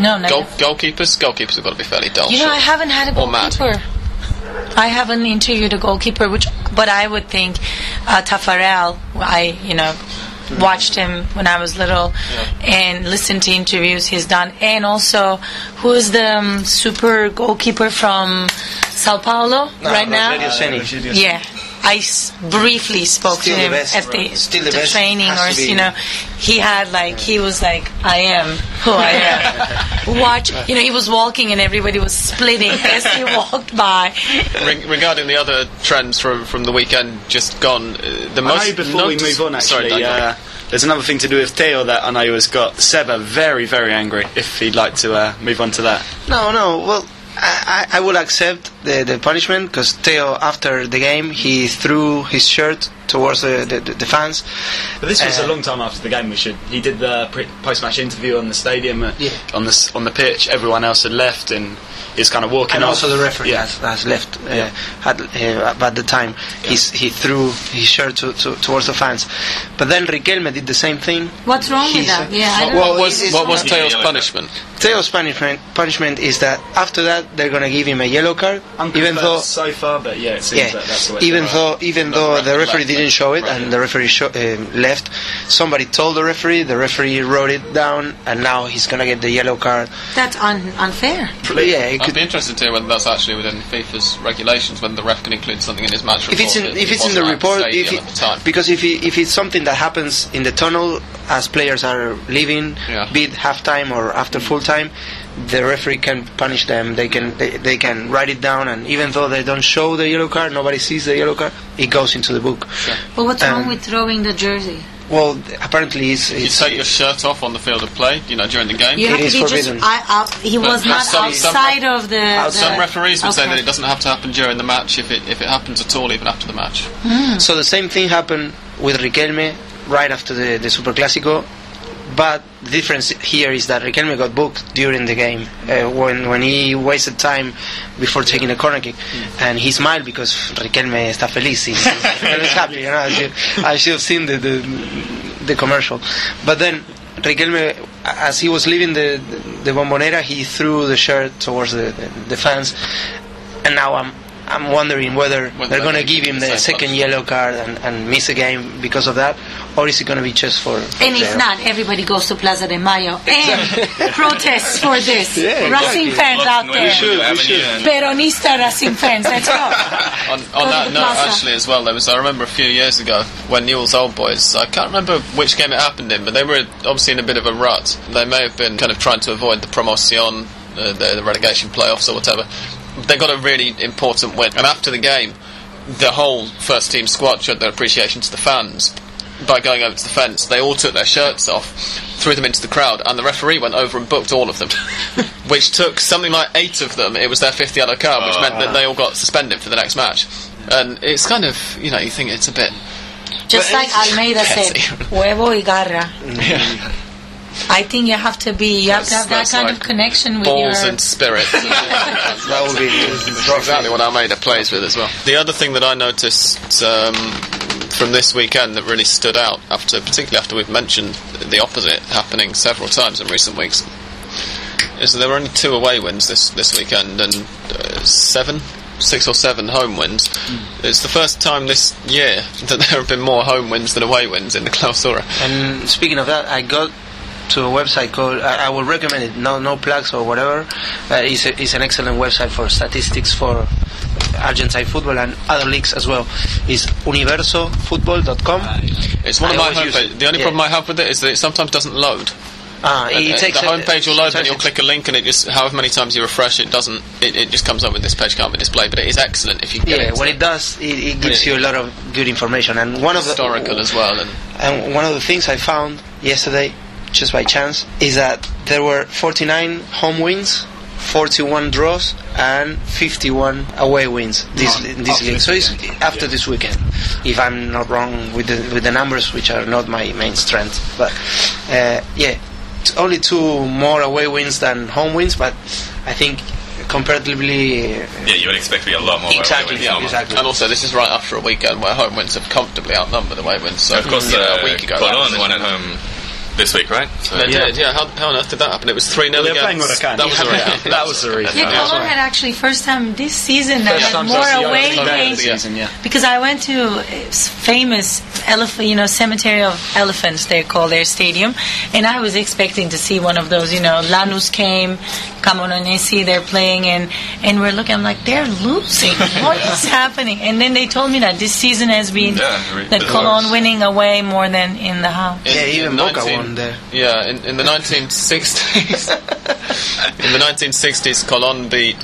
No, no. Goal, goalkeepers? Goalkeepers have got to be fairly dull. You know, sure. I haven't had a Or goalkeeper. I haven't interviewed a goalkeeper, which, but I would think uh, Taffarel. I, you know, watched him when I was little and listened to interviews he's done, and also who is the um, super goalkeeper from Sao Paulo right now? Rogerio Ceni. Yeah. I s- briefly spoke Still to the him best, at bro. the, Still the the best. training, or you know, he had like he was like, "I am who I am." Watch, you know, he was walking and everybody was splitting as he walked by. Re- regarding the other trends from from the weekend just gone, uh, the most know before we move on, actually, Daniel. uh, there's another thing to do with Teo that I know has got Seba very, very angry. If he'd like to uh, move on to that. No, no. Well, I, I will accept the, the punishment because Teo, after the game, he threw his shirt towards the, the, the fans. But this was Uh, a long time after the game. We should. He did the pre- post-match interview on the stadium, uh, Yeah. on the on the pitch. Everyone else had left, and he's kind of walking And off. also the referee Yeah. has, has left uh, Yeah. at, uh, at the time. He's, he threw his shirt to, to, towards the fans. But then Riquelme did the same thing. What's wrong with that? uh, Yeah, I What, don't what know. was it's- what was Yeah, Teo's punishment? Teo's punishment, punishment is that after that they're going to give him a yellow card, even Unconfirmed though so far, but yeah, it seems yeah, that that's the way. even Right. though even though the referee didn't show it and the referee sho- um left, somebody told the referee, the referee wrote it down, and now he's gonna get the yellow card. That's un- unfair. Yeah, it I'd be interested to hear whether that's actually within FIFA's regulations, whether the ref can include something in his match report. if it's in that if it's in the wasn't report, if it, at the time. because if it, if it's something that happens in the tunnel as players are leaving, Yeah. be it halftime or after full time, the referee can punish them. They can they, they can write it down, and even though they don't show the yellow card, nobody sees the yellow card. It goes into the book. But what's wrong Um, with throwing the jersey? Well, apparently it's, you it's take your shirt off on the field of play, you know, during the game. You It have to be forbidden. just. I, I, he was not some- some outside ref- of the. the Some referees would say that it doesn't have to happen during the match if it if it happens at all, even after the match. So the same thing happened with Riquelme right after the, the Super Clásico, but the difference here is that Riquelme got booked during the game uh, when when he wasted time before taking a corner kick, and he smiled because Riquelme está feliz, he's, he's happy. You know, I should, I should have seen the, the the commercial, but then. Riquelme, as he was leaving the the bombonera, he threw the shirt towards the, the, the fans, and now I'm I'm wondering whether Whether they're they're going to give give him him the the second punishment. yellow card and, and miss a game because of that, or is it going to be just for? And if not, everybody goes to Plaza de Mayo and protests for this. Yeah, Racing exactly. fans out Block there. Nuevo Avenue and- Peronista Racing fans, let's go. On, Go on to that the note, actually, as well, there was I remember a few years ago when Newell's Old Boys. I can't remember which game it happened in, but they were obviously in a bit of a rut. They may have been kind of trying to avoid the promotion, uh, the, the relegation playoffs or whatever. They got a really important win, and after the game, the whole first team squad showed their appreciation to the fans by going over to the fence. They all took their shirts off, threw them into the crowd, and the referee went over and booked all of them, which took something like eight of them. It was their fifth yellow card, which meant that they all got suspended for the next match. And it's kind of, you know, you think it's a bit. Just like Almeyda said, huevo y garra. I think you have to be, you have to have that that's kind like of connection with balls your. and spirit. That would be exactly what Almeyda plays with as well. The other thing that I noticed um, from this weekend that really stood out, after particularly after we've mentioned the opposite happening several times in recent weeks, is that there were only two away wins this this weekend and uh, seven. Six or seven home wins. It's the first time this year that there have been more home wins than away wins in the Clausura. And speaking of that, I got to a website called. I, I would recommend it. No, no plugs or whatever. Uh, it's, a, it's an excellent website for statistics for Argentine football and other leagues as well. It's universofootball.com. It's one I of my homepage. The only Yeah. problem I have with it is that it sometimes doesn't load. Ah, it, Uh, it takes the homepage will load, then sometimes you'll click a link, and it just however many times you refresh, it doesn't. It, it just comes up with this page can't be displayed. But it is excellent if you get Yeah, it. when it does, it, it gives you a lot of good information. And one of the historical as well, and And one of the things I found yesterday, just by chance, is that there were 49 home wins, 41 draws, and 51 away wins this in this league. So it's after this weekend, if I'm not wrong with the with the numbers, which are not my main strength. But uh, yeah, it's only two more away wins than home wins, but I think comparatively. uh, Yeah, you would expect to be a lot more. Exactly, away wins yeah, exactly. and also this is right after a weekend where home wins have comfortably outnumbered the away wins. So Of course, you know, uh, a week ago, that was Colon won at home this week, right? So They Yeah. did, yeah. How, how on earth did that happen? It was three 0 Well, they're playing against. Huracan. That was the Yeah, reason. that was the reason. Yeah, Yeah. Colon had actually first time this season that First had more away opening day of games. season, yeah. Because I went to famous elephant, you know, cemetery of elephants. They call their stadium, and I was expecting to see one of those. You know, Lanús came, Camoranesi, they're playing, and and we're looking. I'm like, they're losing. what is happening? And then they told me that this season has been Yeah, that the Colon winning away more than in the house. Yeah, even Boca 19 won there. Yeah, in, in the 1960s. in the 1960s, Colon beat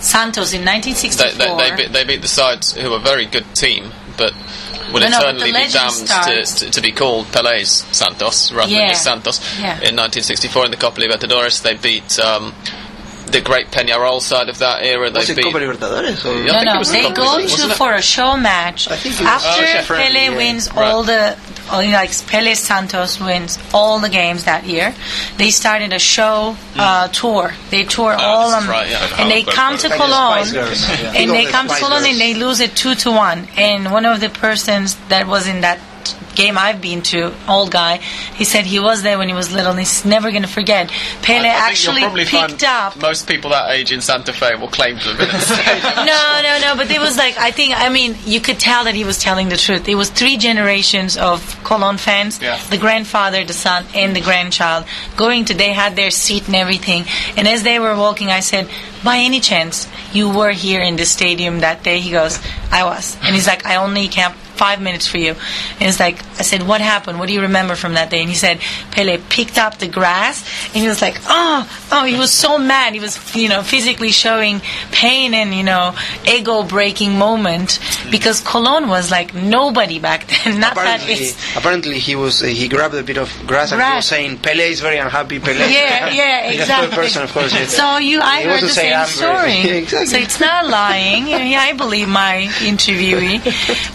Santos in They, 1964. they, they, beat, they beat the sides who were a very good team, but would No, no, but eternally the be damned to, to, to be called Pele's Santos rather Yeah. than just Santos. Yeah. In 1964 in the Copa Libertadores, they beat um, the great Peñarol side of that era. They Was it beat Copa Libertadores? Or? Yeah. No, it no, was they the go to for a show match I think it was- after Oh, okay. Pele yeah. wins Right. all the, or, you know, like Pele Santos wins all the games that year. They started a show uh, tour. They tour all of them, right, yeah. and they come to Colon, Spice Girls, yeah. Think and they come to Colon and they lose it two to one. And one of the persons that was in that game I've been to, old guy, he said he was there when he was little, and he's never going to forget. Pele I actually picked up Most people that age in Santa Fe will claim to have been at stadium. no, no, no. But it was like I think I mean you could tell that he was telling the truth. It was three generations of Colon fans: Yeah. the grandfather, the son, and the grandchild going to. They had their seat and everything. And as they were walking, I said, "By any chance you were here in the stadium that day?" He goes, "I was." And he's like, "I only camped." Five minutes for you, and it's like I said, "What happened? What do you remember from that day?" And he said, "Pele picked up the grass, and he was like, oh, oh, he was so mad. He was, you know, physically showing pain and you know, ego breaking moment because Colon was like nobody back then. Not Apparently, it's apparently he was uh, he grabbed a bit of grass and he was saying Pele is very unhappy. Pele. yeah, yeah, exactly. person, of course. yeah. So you, I He heard the same I'm story. very- exactly. So it's not lying. Yeah, I believe my interviewee,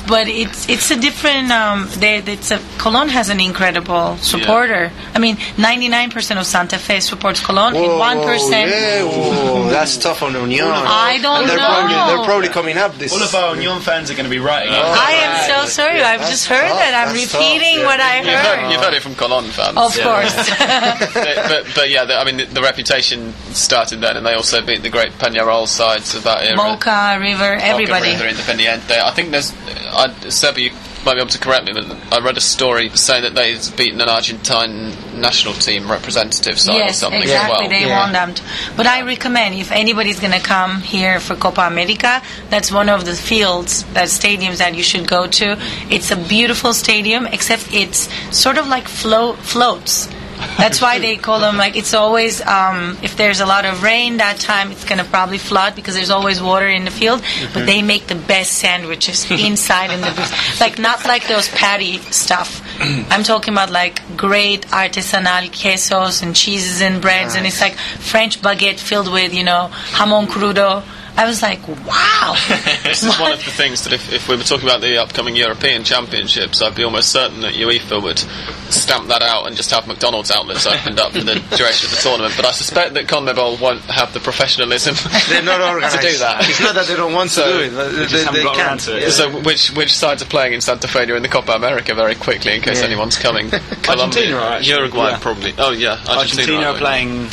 but it's it's a different. Um, they, it's a Colon has an incredible supporter. I mean, ninety nine percent of Santa Fe supports Colon, and Whoa, one percent. Yeah, whoa, that's tough on Union. I don't they're know. Probably, they're probably coming up this. All of our Union fans are going to be writing. up. I am so sorry. I've just heard tough, that. I'm that's repeating yeah. what I You've heard, heard. you've heard it from Colon fans. Of yeah. course. but, but, but yeah, the, I mean, the, the reputation started then, and they also beat the great Peñarol sides of that era. Mocha, River, everybody. Boca River, Independiente. I think there's, I, Seb, you might be able to correct me, but I read a story saying that they've beaten an Argentine national team representative side or something exactly. as well. They Yeah. won them. But I recommend if anybody's going to come here for Copa America, that's one of the fields, that stadiums that you should go to. It's a beautiful stadium, except it's sort of like float floats. That's why they call them like it's always um, if there's a lot of rain that time it's gonna probably flood because there's always water in the field. But they make the best sandwiches inside in the booth, like not like those patty stuff. I'm talking about like great artisanal quesos and cheeses and breads, and it's like French baguette filled with you know jamon crudo. I was like, wow. This is one of the things that if, if we were talking about the upcoming European Championships, I'd be almost certain that UEFA would stamp that out and just have McDonald's outlets opened up for the duration of the tournament. But I suspect that CONMEBOL won't have the professionalism They're not organized to do that. It's not that they don't want to do it, but they, just haven't they got around can't. to it. Yeah. So which which sides are playing in Santa Fe during the Copa America very quickly in case Yeah. anyone's coming? Argentina Colombia, are actually, Uruguay yeah. probably. Oh yeah, Argentina are playing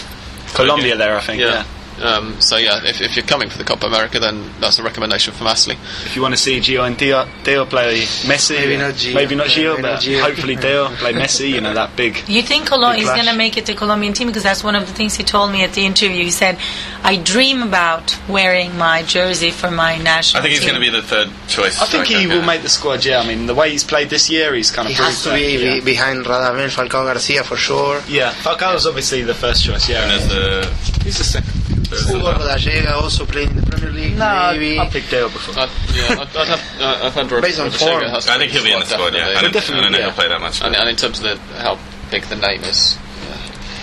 Colombia there, I think. Yeah. Yeah. Um, so yeah, if, if you're coming for the Copa America, then that's a recommendation from Astley. If you want to see Gio and Teo, Teo play Messi, Maybe not Gio. maybe not Gio, Maybe not but Gio. hopefully Teo play Messi. You know that big. You think Cologne Big is going to make it to Colombian team because that's one of the things he told me at the interview. He said, "I dream about wearing my jersey for my national." Team. I think he's team. going to be the third choice. I think he will yeah. make the squad. Yeah, I mean the way he's played this year, he's kind of. He of has to proved be that, be- behind Radamel Falcao Garcia for sure. Yeah, Falcao's obviously the first choice. Yeah, And there's the, he's the second. there's Hugo Rodallega also playing in the Premier League. No, maybe. I picked Teo before. I'd, yeah, I'd, I'd have. Uh, I've had Rod- Based on form. I think he'll be in the squad. Yeah, I don't, I definitely, don't know yeah. he'll play that much. And, and in terms of the, how big the name is,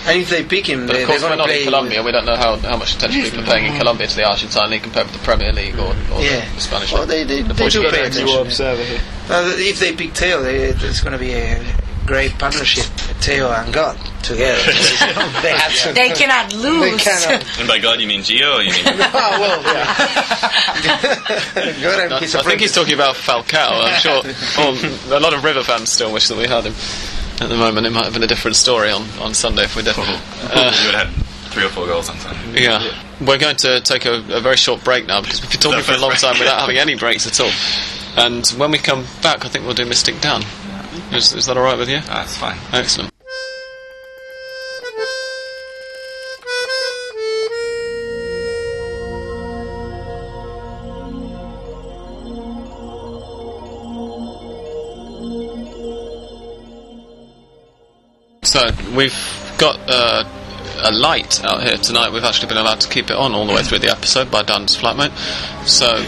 And if they pick him, but they, of course they're we're going to not play. in Colombia. We don't know how, how much attention people are paying in Colombia to the Argentine league compared with the Premier League or, or Yeah. the Spanish Well, league. they, they, The they do Portuguese pay league. attention. observer here. Uh, if they pick Teo, they, it's going to be a great partnership. Teo and God together. they have to. They cannot lose. They cannot. And by God, you mean Gio or you mean? oh, well, yeah. God and I, his I think he's talking about Falcao. I'm sure well, a lot of River fans still wish that we had him. At the moment, it might have been a different story on, on Sunday if we did. you would have had three or four goals on Sunday. Yeah. We're going to take a, a very short break now because we've been talking for a long break. time without having any breaks at all. And when we come back, I think we'll do Mystic Down. Is, is that alright with you? Ah, that's fine. Excellent. So we've got uh, a light out here tonight. We've actually been allowed to keep it on all the way through the episode by Dan's flatmate. So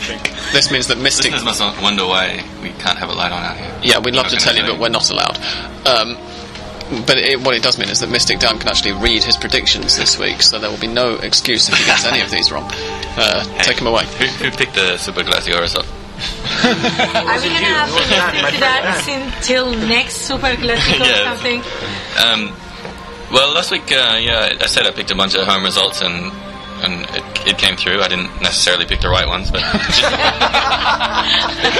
this means that Mystic. Listeners must not wonder why we can't have a light on out here. Yeah, we'd love to tell you, but we're not allowed. Um, but it, what it does mean is that Mystic Dan can actually read his predictions this week, so there will be no excuse if he gets any of these wrong. Uh, take him away. Who, who picked the Super Clásico result? Are we gonna have to my do that until next Super Clásico or something? Um, well, last week, uh, yeah, I said I picked a bunch of home results and and it, it came through. I didn't necessarily pick the right ones, but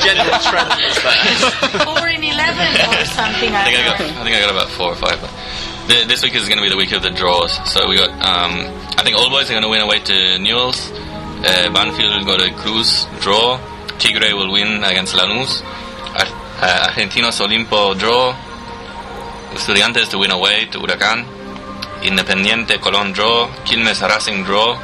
General trend is there. Four in eleven or something. I think I got. I think I got about four or five. But th- this week is going to be the week of the draws. So we got um, I think Old Boys are going to win away to Newells. Uh, Banfield will Godoy Cruz draw. Tigre will win against Lanús. Ar- uh, Argentinos Olimpo draw. Estudiantes to win away to Huracán. Independiente Colón draw. Quilmes Racing draw.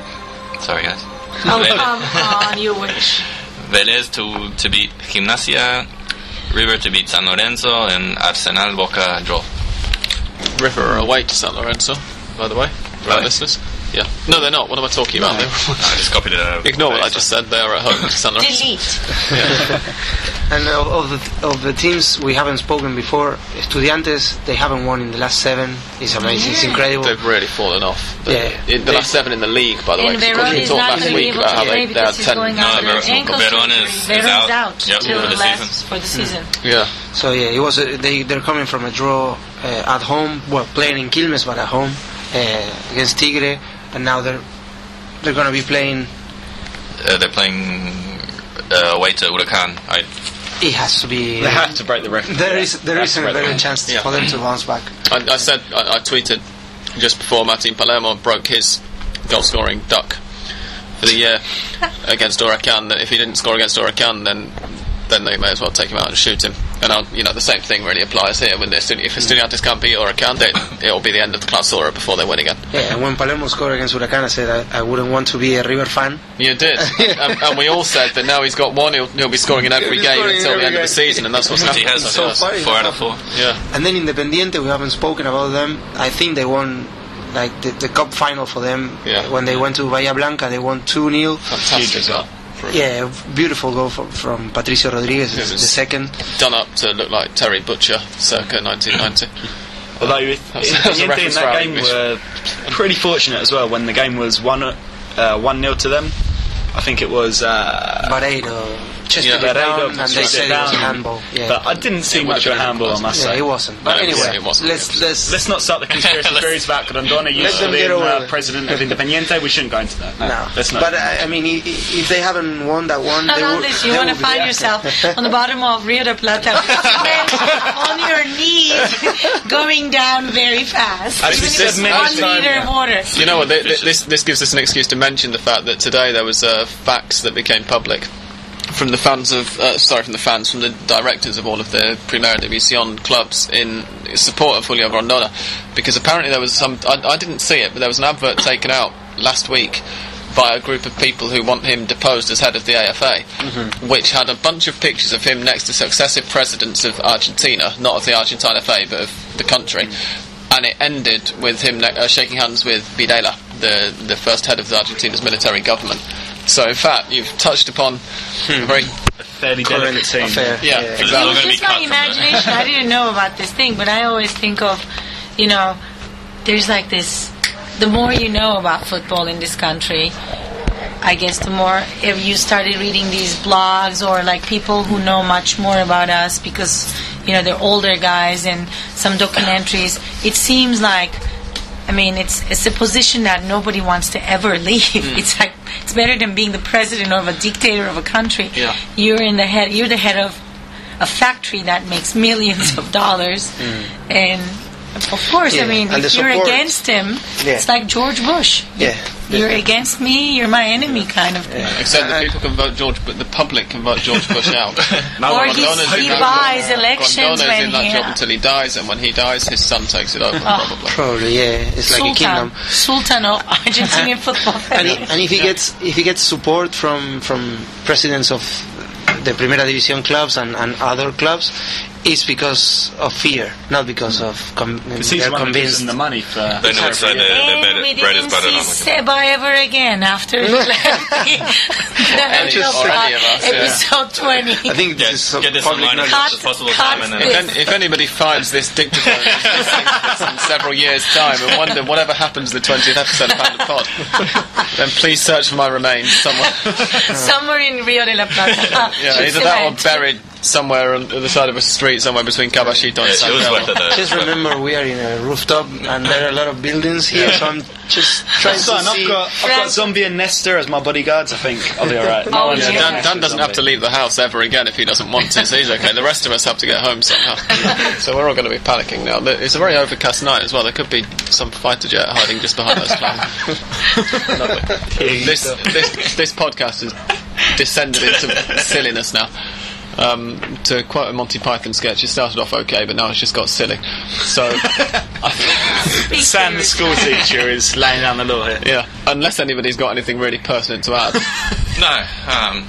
Sorry guys. Oh, come on, you wish. Vélez to, to beat Gimnasia, River to beat San Lorenzo, and Arsenal Boca draw. River are away to San Lorenzo, by the way, for our listeners. Yeah. No, they're not. What am I talking about? I just copied it out. Ignore what I just said. They are at home to San Lorenzo. Delete. And of, of the of the teams we haven't spoken before, Estudiantes they haven't won in the last seven. It's amazing. It's incredible. They've really fallen off. But Yeah. In the last seven in the league, by the way. And 'cause Verón we is talked not last going to be week able about to how play they, they had he's ten. going No, out with Verón- ankle is- is out. out Yep, till for the last- season. for the season. Yeah. So yeah, it was. A, they they're coming from a draw uh, at home. Well, playing in Quilmes, but at home uh, against Tigre, and now they're they're going to be playing. Uh, they're playing uh, away to Huracan. I, It has to be. They have to break the record. There is there They is have a very break better the chance Yeah. for them to bounce back. I, I said I, I tweeted just before Martin Palermo broke his goal scoring duck for the year against Huracan that if he didn't score against Huracan then then they may as well take him out and shoot him. And I'll, you know the same thing really applies here. When they're Estudi- if Estudiantes can't beat Huracan, they, it'll be the end of the Clausura before they win again. Yeah, and when Palermo scored against Huracan, I said I, I wouldn't want to be a River fan. You did, and, and we all said that now he's got one, he'll, he'll be scoring in every game scoring in until the every end of the season, and that's what's happening. he has So far, four out of yeah. four. Yeah. And then Independiente, we haven't spoken about them. I think they won like the, the cup final for them Yeah. when they went to Bahia Blanca. They won two 0 Fantastic goal. Yeah, beautiful goal from, from Patricio Rodriguez, It the second. Done up to look like Terry Butcher, circa 1990. Although if, That's- if that's a Independiente in that game English. were pretty fortunate as well when the game was one uh, one nil to them. I think it was. Uh, Barreiro, chested Yeah. it down, Barreiro and they said it was a handball. Yeah, But I didn't see It much of a handball, I close. must yeah, it wasn't. But No, it anyway, wasn't, it wasn't. let's let's Let's not start the conspiracy theories about Grondona. Let Used to be get uh, president of Independiente. We shouldn't go into that. No, no. let's not. But I, I mean, i- i- if they haven't won that one. Hernandez, you they want to find yourself on the bottom of Rio de Plata on your knees, going down very fast. As we said many times, liter yeah. of water. You know what? Th- th- this this gives us an excuse to mention the fact that today there was uh, facts that became public from the fans of uh, sorry from the fans from the directors of all of the Primera División clubs in support of Julio Grondona because apparently there was some I, I didn't see it but there was an advert taken out last week by a group of people who want him deposed as head of the AFA, which had a bunch of pictures of him next to successive presidents of Argentina, not of the Argentine FA, but of the country. And it ended with him ne- uh, shaking hands with Videla, the the first head of the Argentina's military government. So, in fact, you've touched upon a hmm. very a fairly Current delicate team. affair. Yeah, It exactly. We're was just my cut from that. imagination. I didn't know about this thing, but I always think of, you know, there's like this. The more you know about football in this country, I guess the more if you started reading these blogs or like people who know much more about us because you know they're older guys and some documentaries. It seems like. I mean, it's it's a position that nobody wants to ever leave. Hmm. It's like it's better than being the president of a dictator of a country. Yeah. You're in the head. You're the head of a factory that makes millions of dollars, and of course, I mean, and if you're support. against him, Yeah. it's like George Bush. Yeah. You're against me. You're my enemy, kind of thing. Except that Uh, people can vote George, but the public can vote George Bush out. No, Or Grondona's he buys job. elections Grondona's when in that he- job until he dies, and when he dies, his son takes it over, probably. Probably, yeah. It's like a kingdom. Sultan of Argentinian football. and, i- and if he gets if he gets support from from presidents of the Primera División clubs and, and other clubs, is because of fear, not because of com- Because he's they're the one convinced. the money for. They know it's the, the And bread, we bread is didn't butter. see like- Seba ever again after he left the, the any- Hello or any Pod of episode 20. I think Get, this is get this public online as knowledge. much as possible Cut- time and then If, if anybody finds this dictaphone and listens to this in several years' time and wonder whatever happens to the 20th episode of Hand of Pod, then please search for my remains somewhere. Somewhere in Rio de la Plata. Yeah, either that or buried somewhere on the side of a street somewhere between Caballito and it, San it was Pedro. worth it though. Just remember, we are in a rooftop, and there are a lot of buildings here, so I'm just trying That's to fine. see. I've got, I've got Zombie and Nesta as my bodyguards. I think I'll be alright. Oh, one's yeah. Yeah, gonna Dan, Dan doesn't have to leave the house ever again if he doesn't want to, so he's okay. The rest of us have to get home somehow. so we're all going to be panicking now. It's a very overcast night as well. There could be some fighter jet hiding just behind those clouds. This, this, this podcast has descended into silliness now. Um, to quote a Monty Python sketch, it started off okay, but now it's just got silly. So, Sam, the school teacher, is laying down the law here. yeah, unless anybody's got anything really pertinent to add. No, um,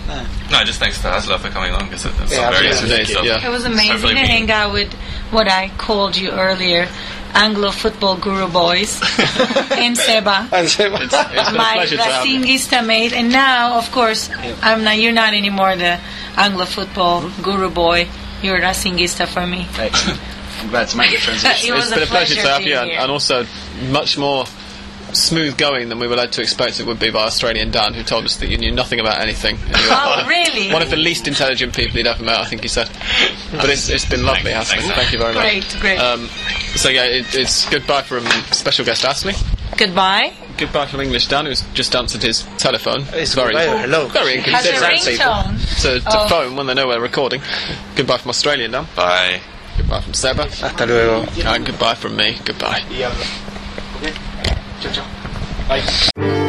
no, just thanks to Asla for coming along. Because it's Yeah, very absolutely. interesting. Yeah. It was amazing Hopefully to hang out with what I called you earlier, Anglo football guru boys, and Seba. And say- It's been a my pleasure to have you. Racingista mate, and now, of course, I'm not. You're not anymore the Anglo football guru boy. You're Racingista for me. Excellent. I'm glad to make the transition. it it's been a pleasure, to have you, and, and also much more smooth going than we were led to expect it would be by Australian Dan, who told us that you knew nothing about anything. And you were Oh, one of- really? One of the least intelligent people he'd ever met, I think he said. But it's, it's been lovely, Thanks, hasn't it? Thank you very much. Great, great. Um, so yeah, it, it's goodbye from special guest Ashley. Goodbye. Goodbye from English Dan, who's just answered his telephone. It's very, goodbye hello. very Has a inconsiderate people ringtone. to, to Oh. phone when they know we're recording. Goodbye from Australian Dan. Bye. Goodbye from Seba. Hasta luego. And goodbye from me. Goodbye. Bye.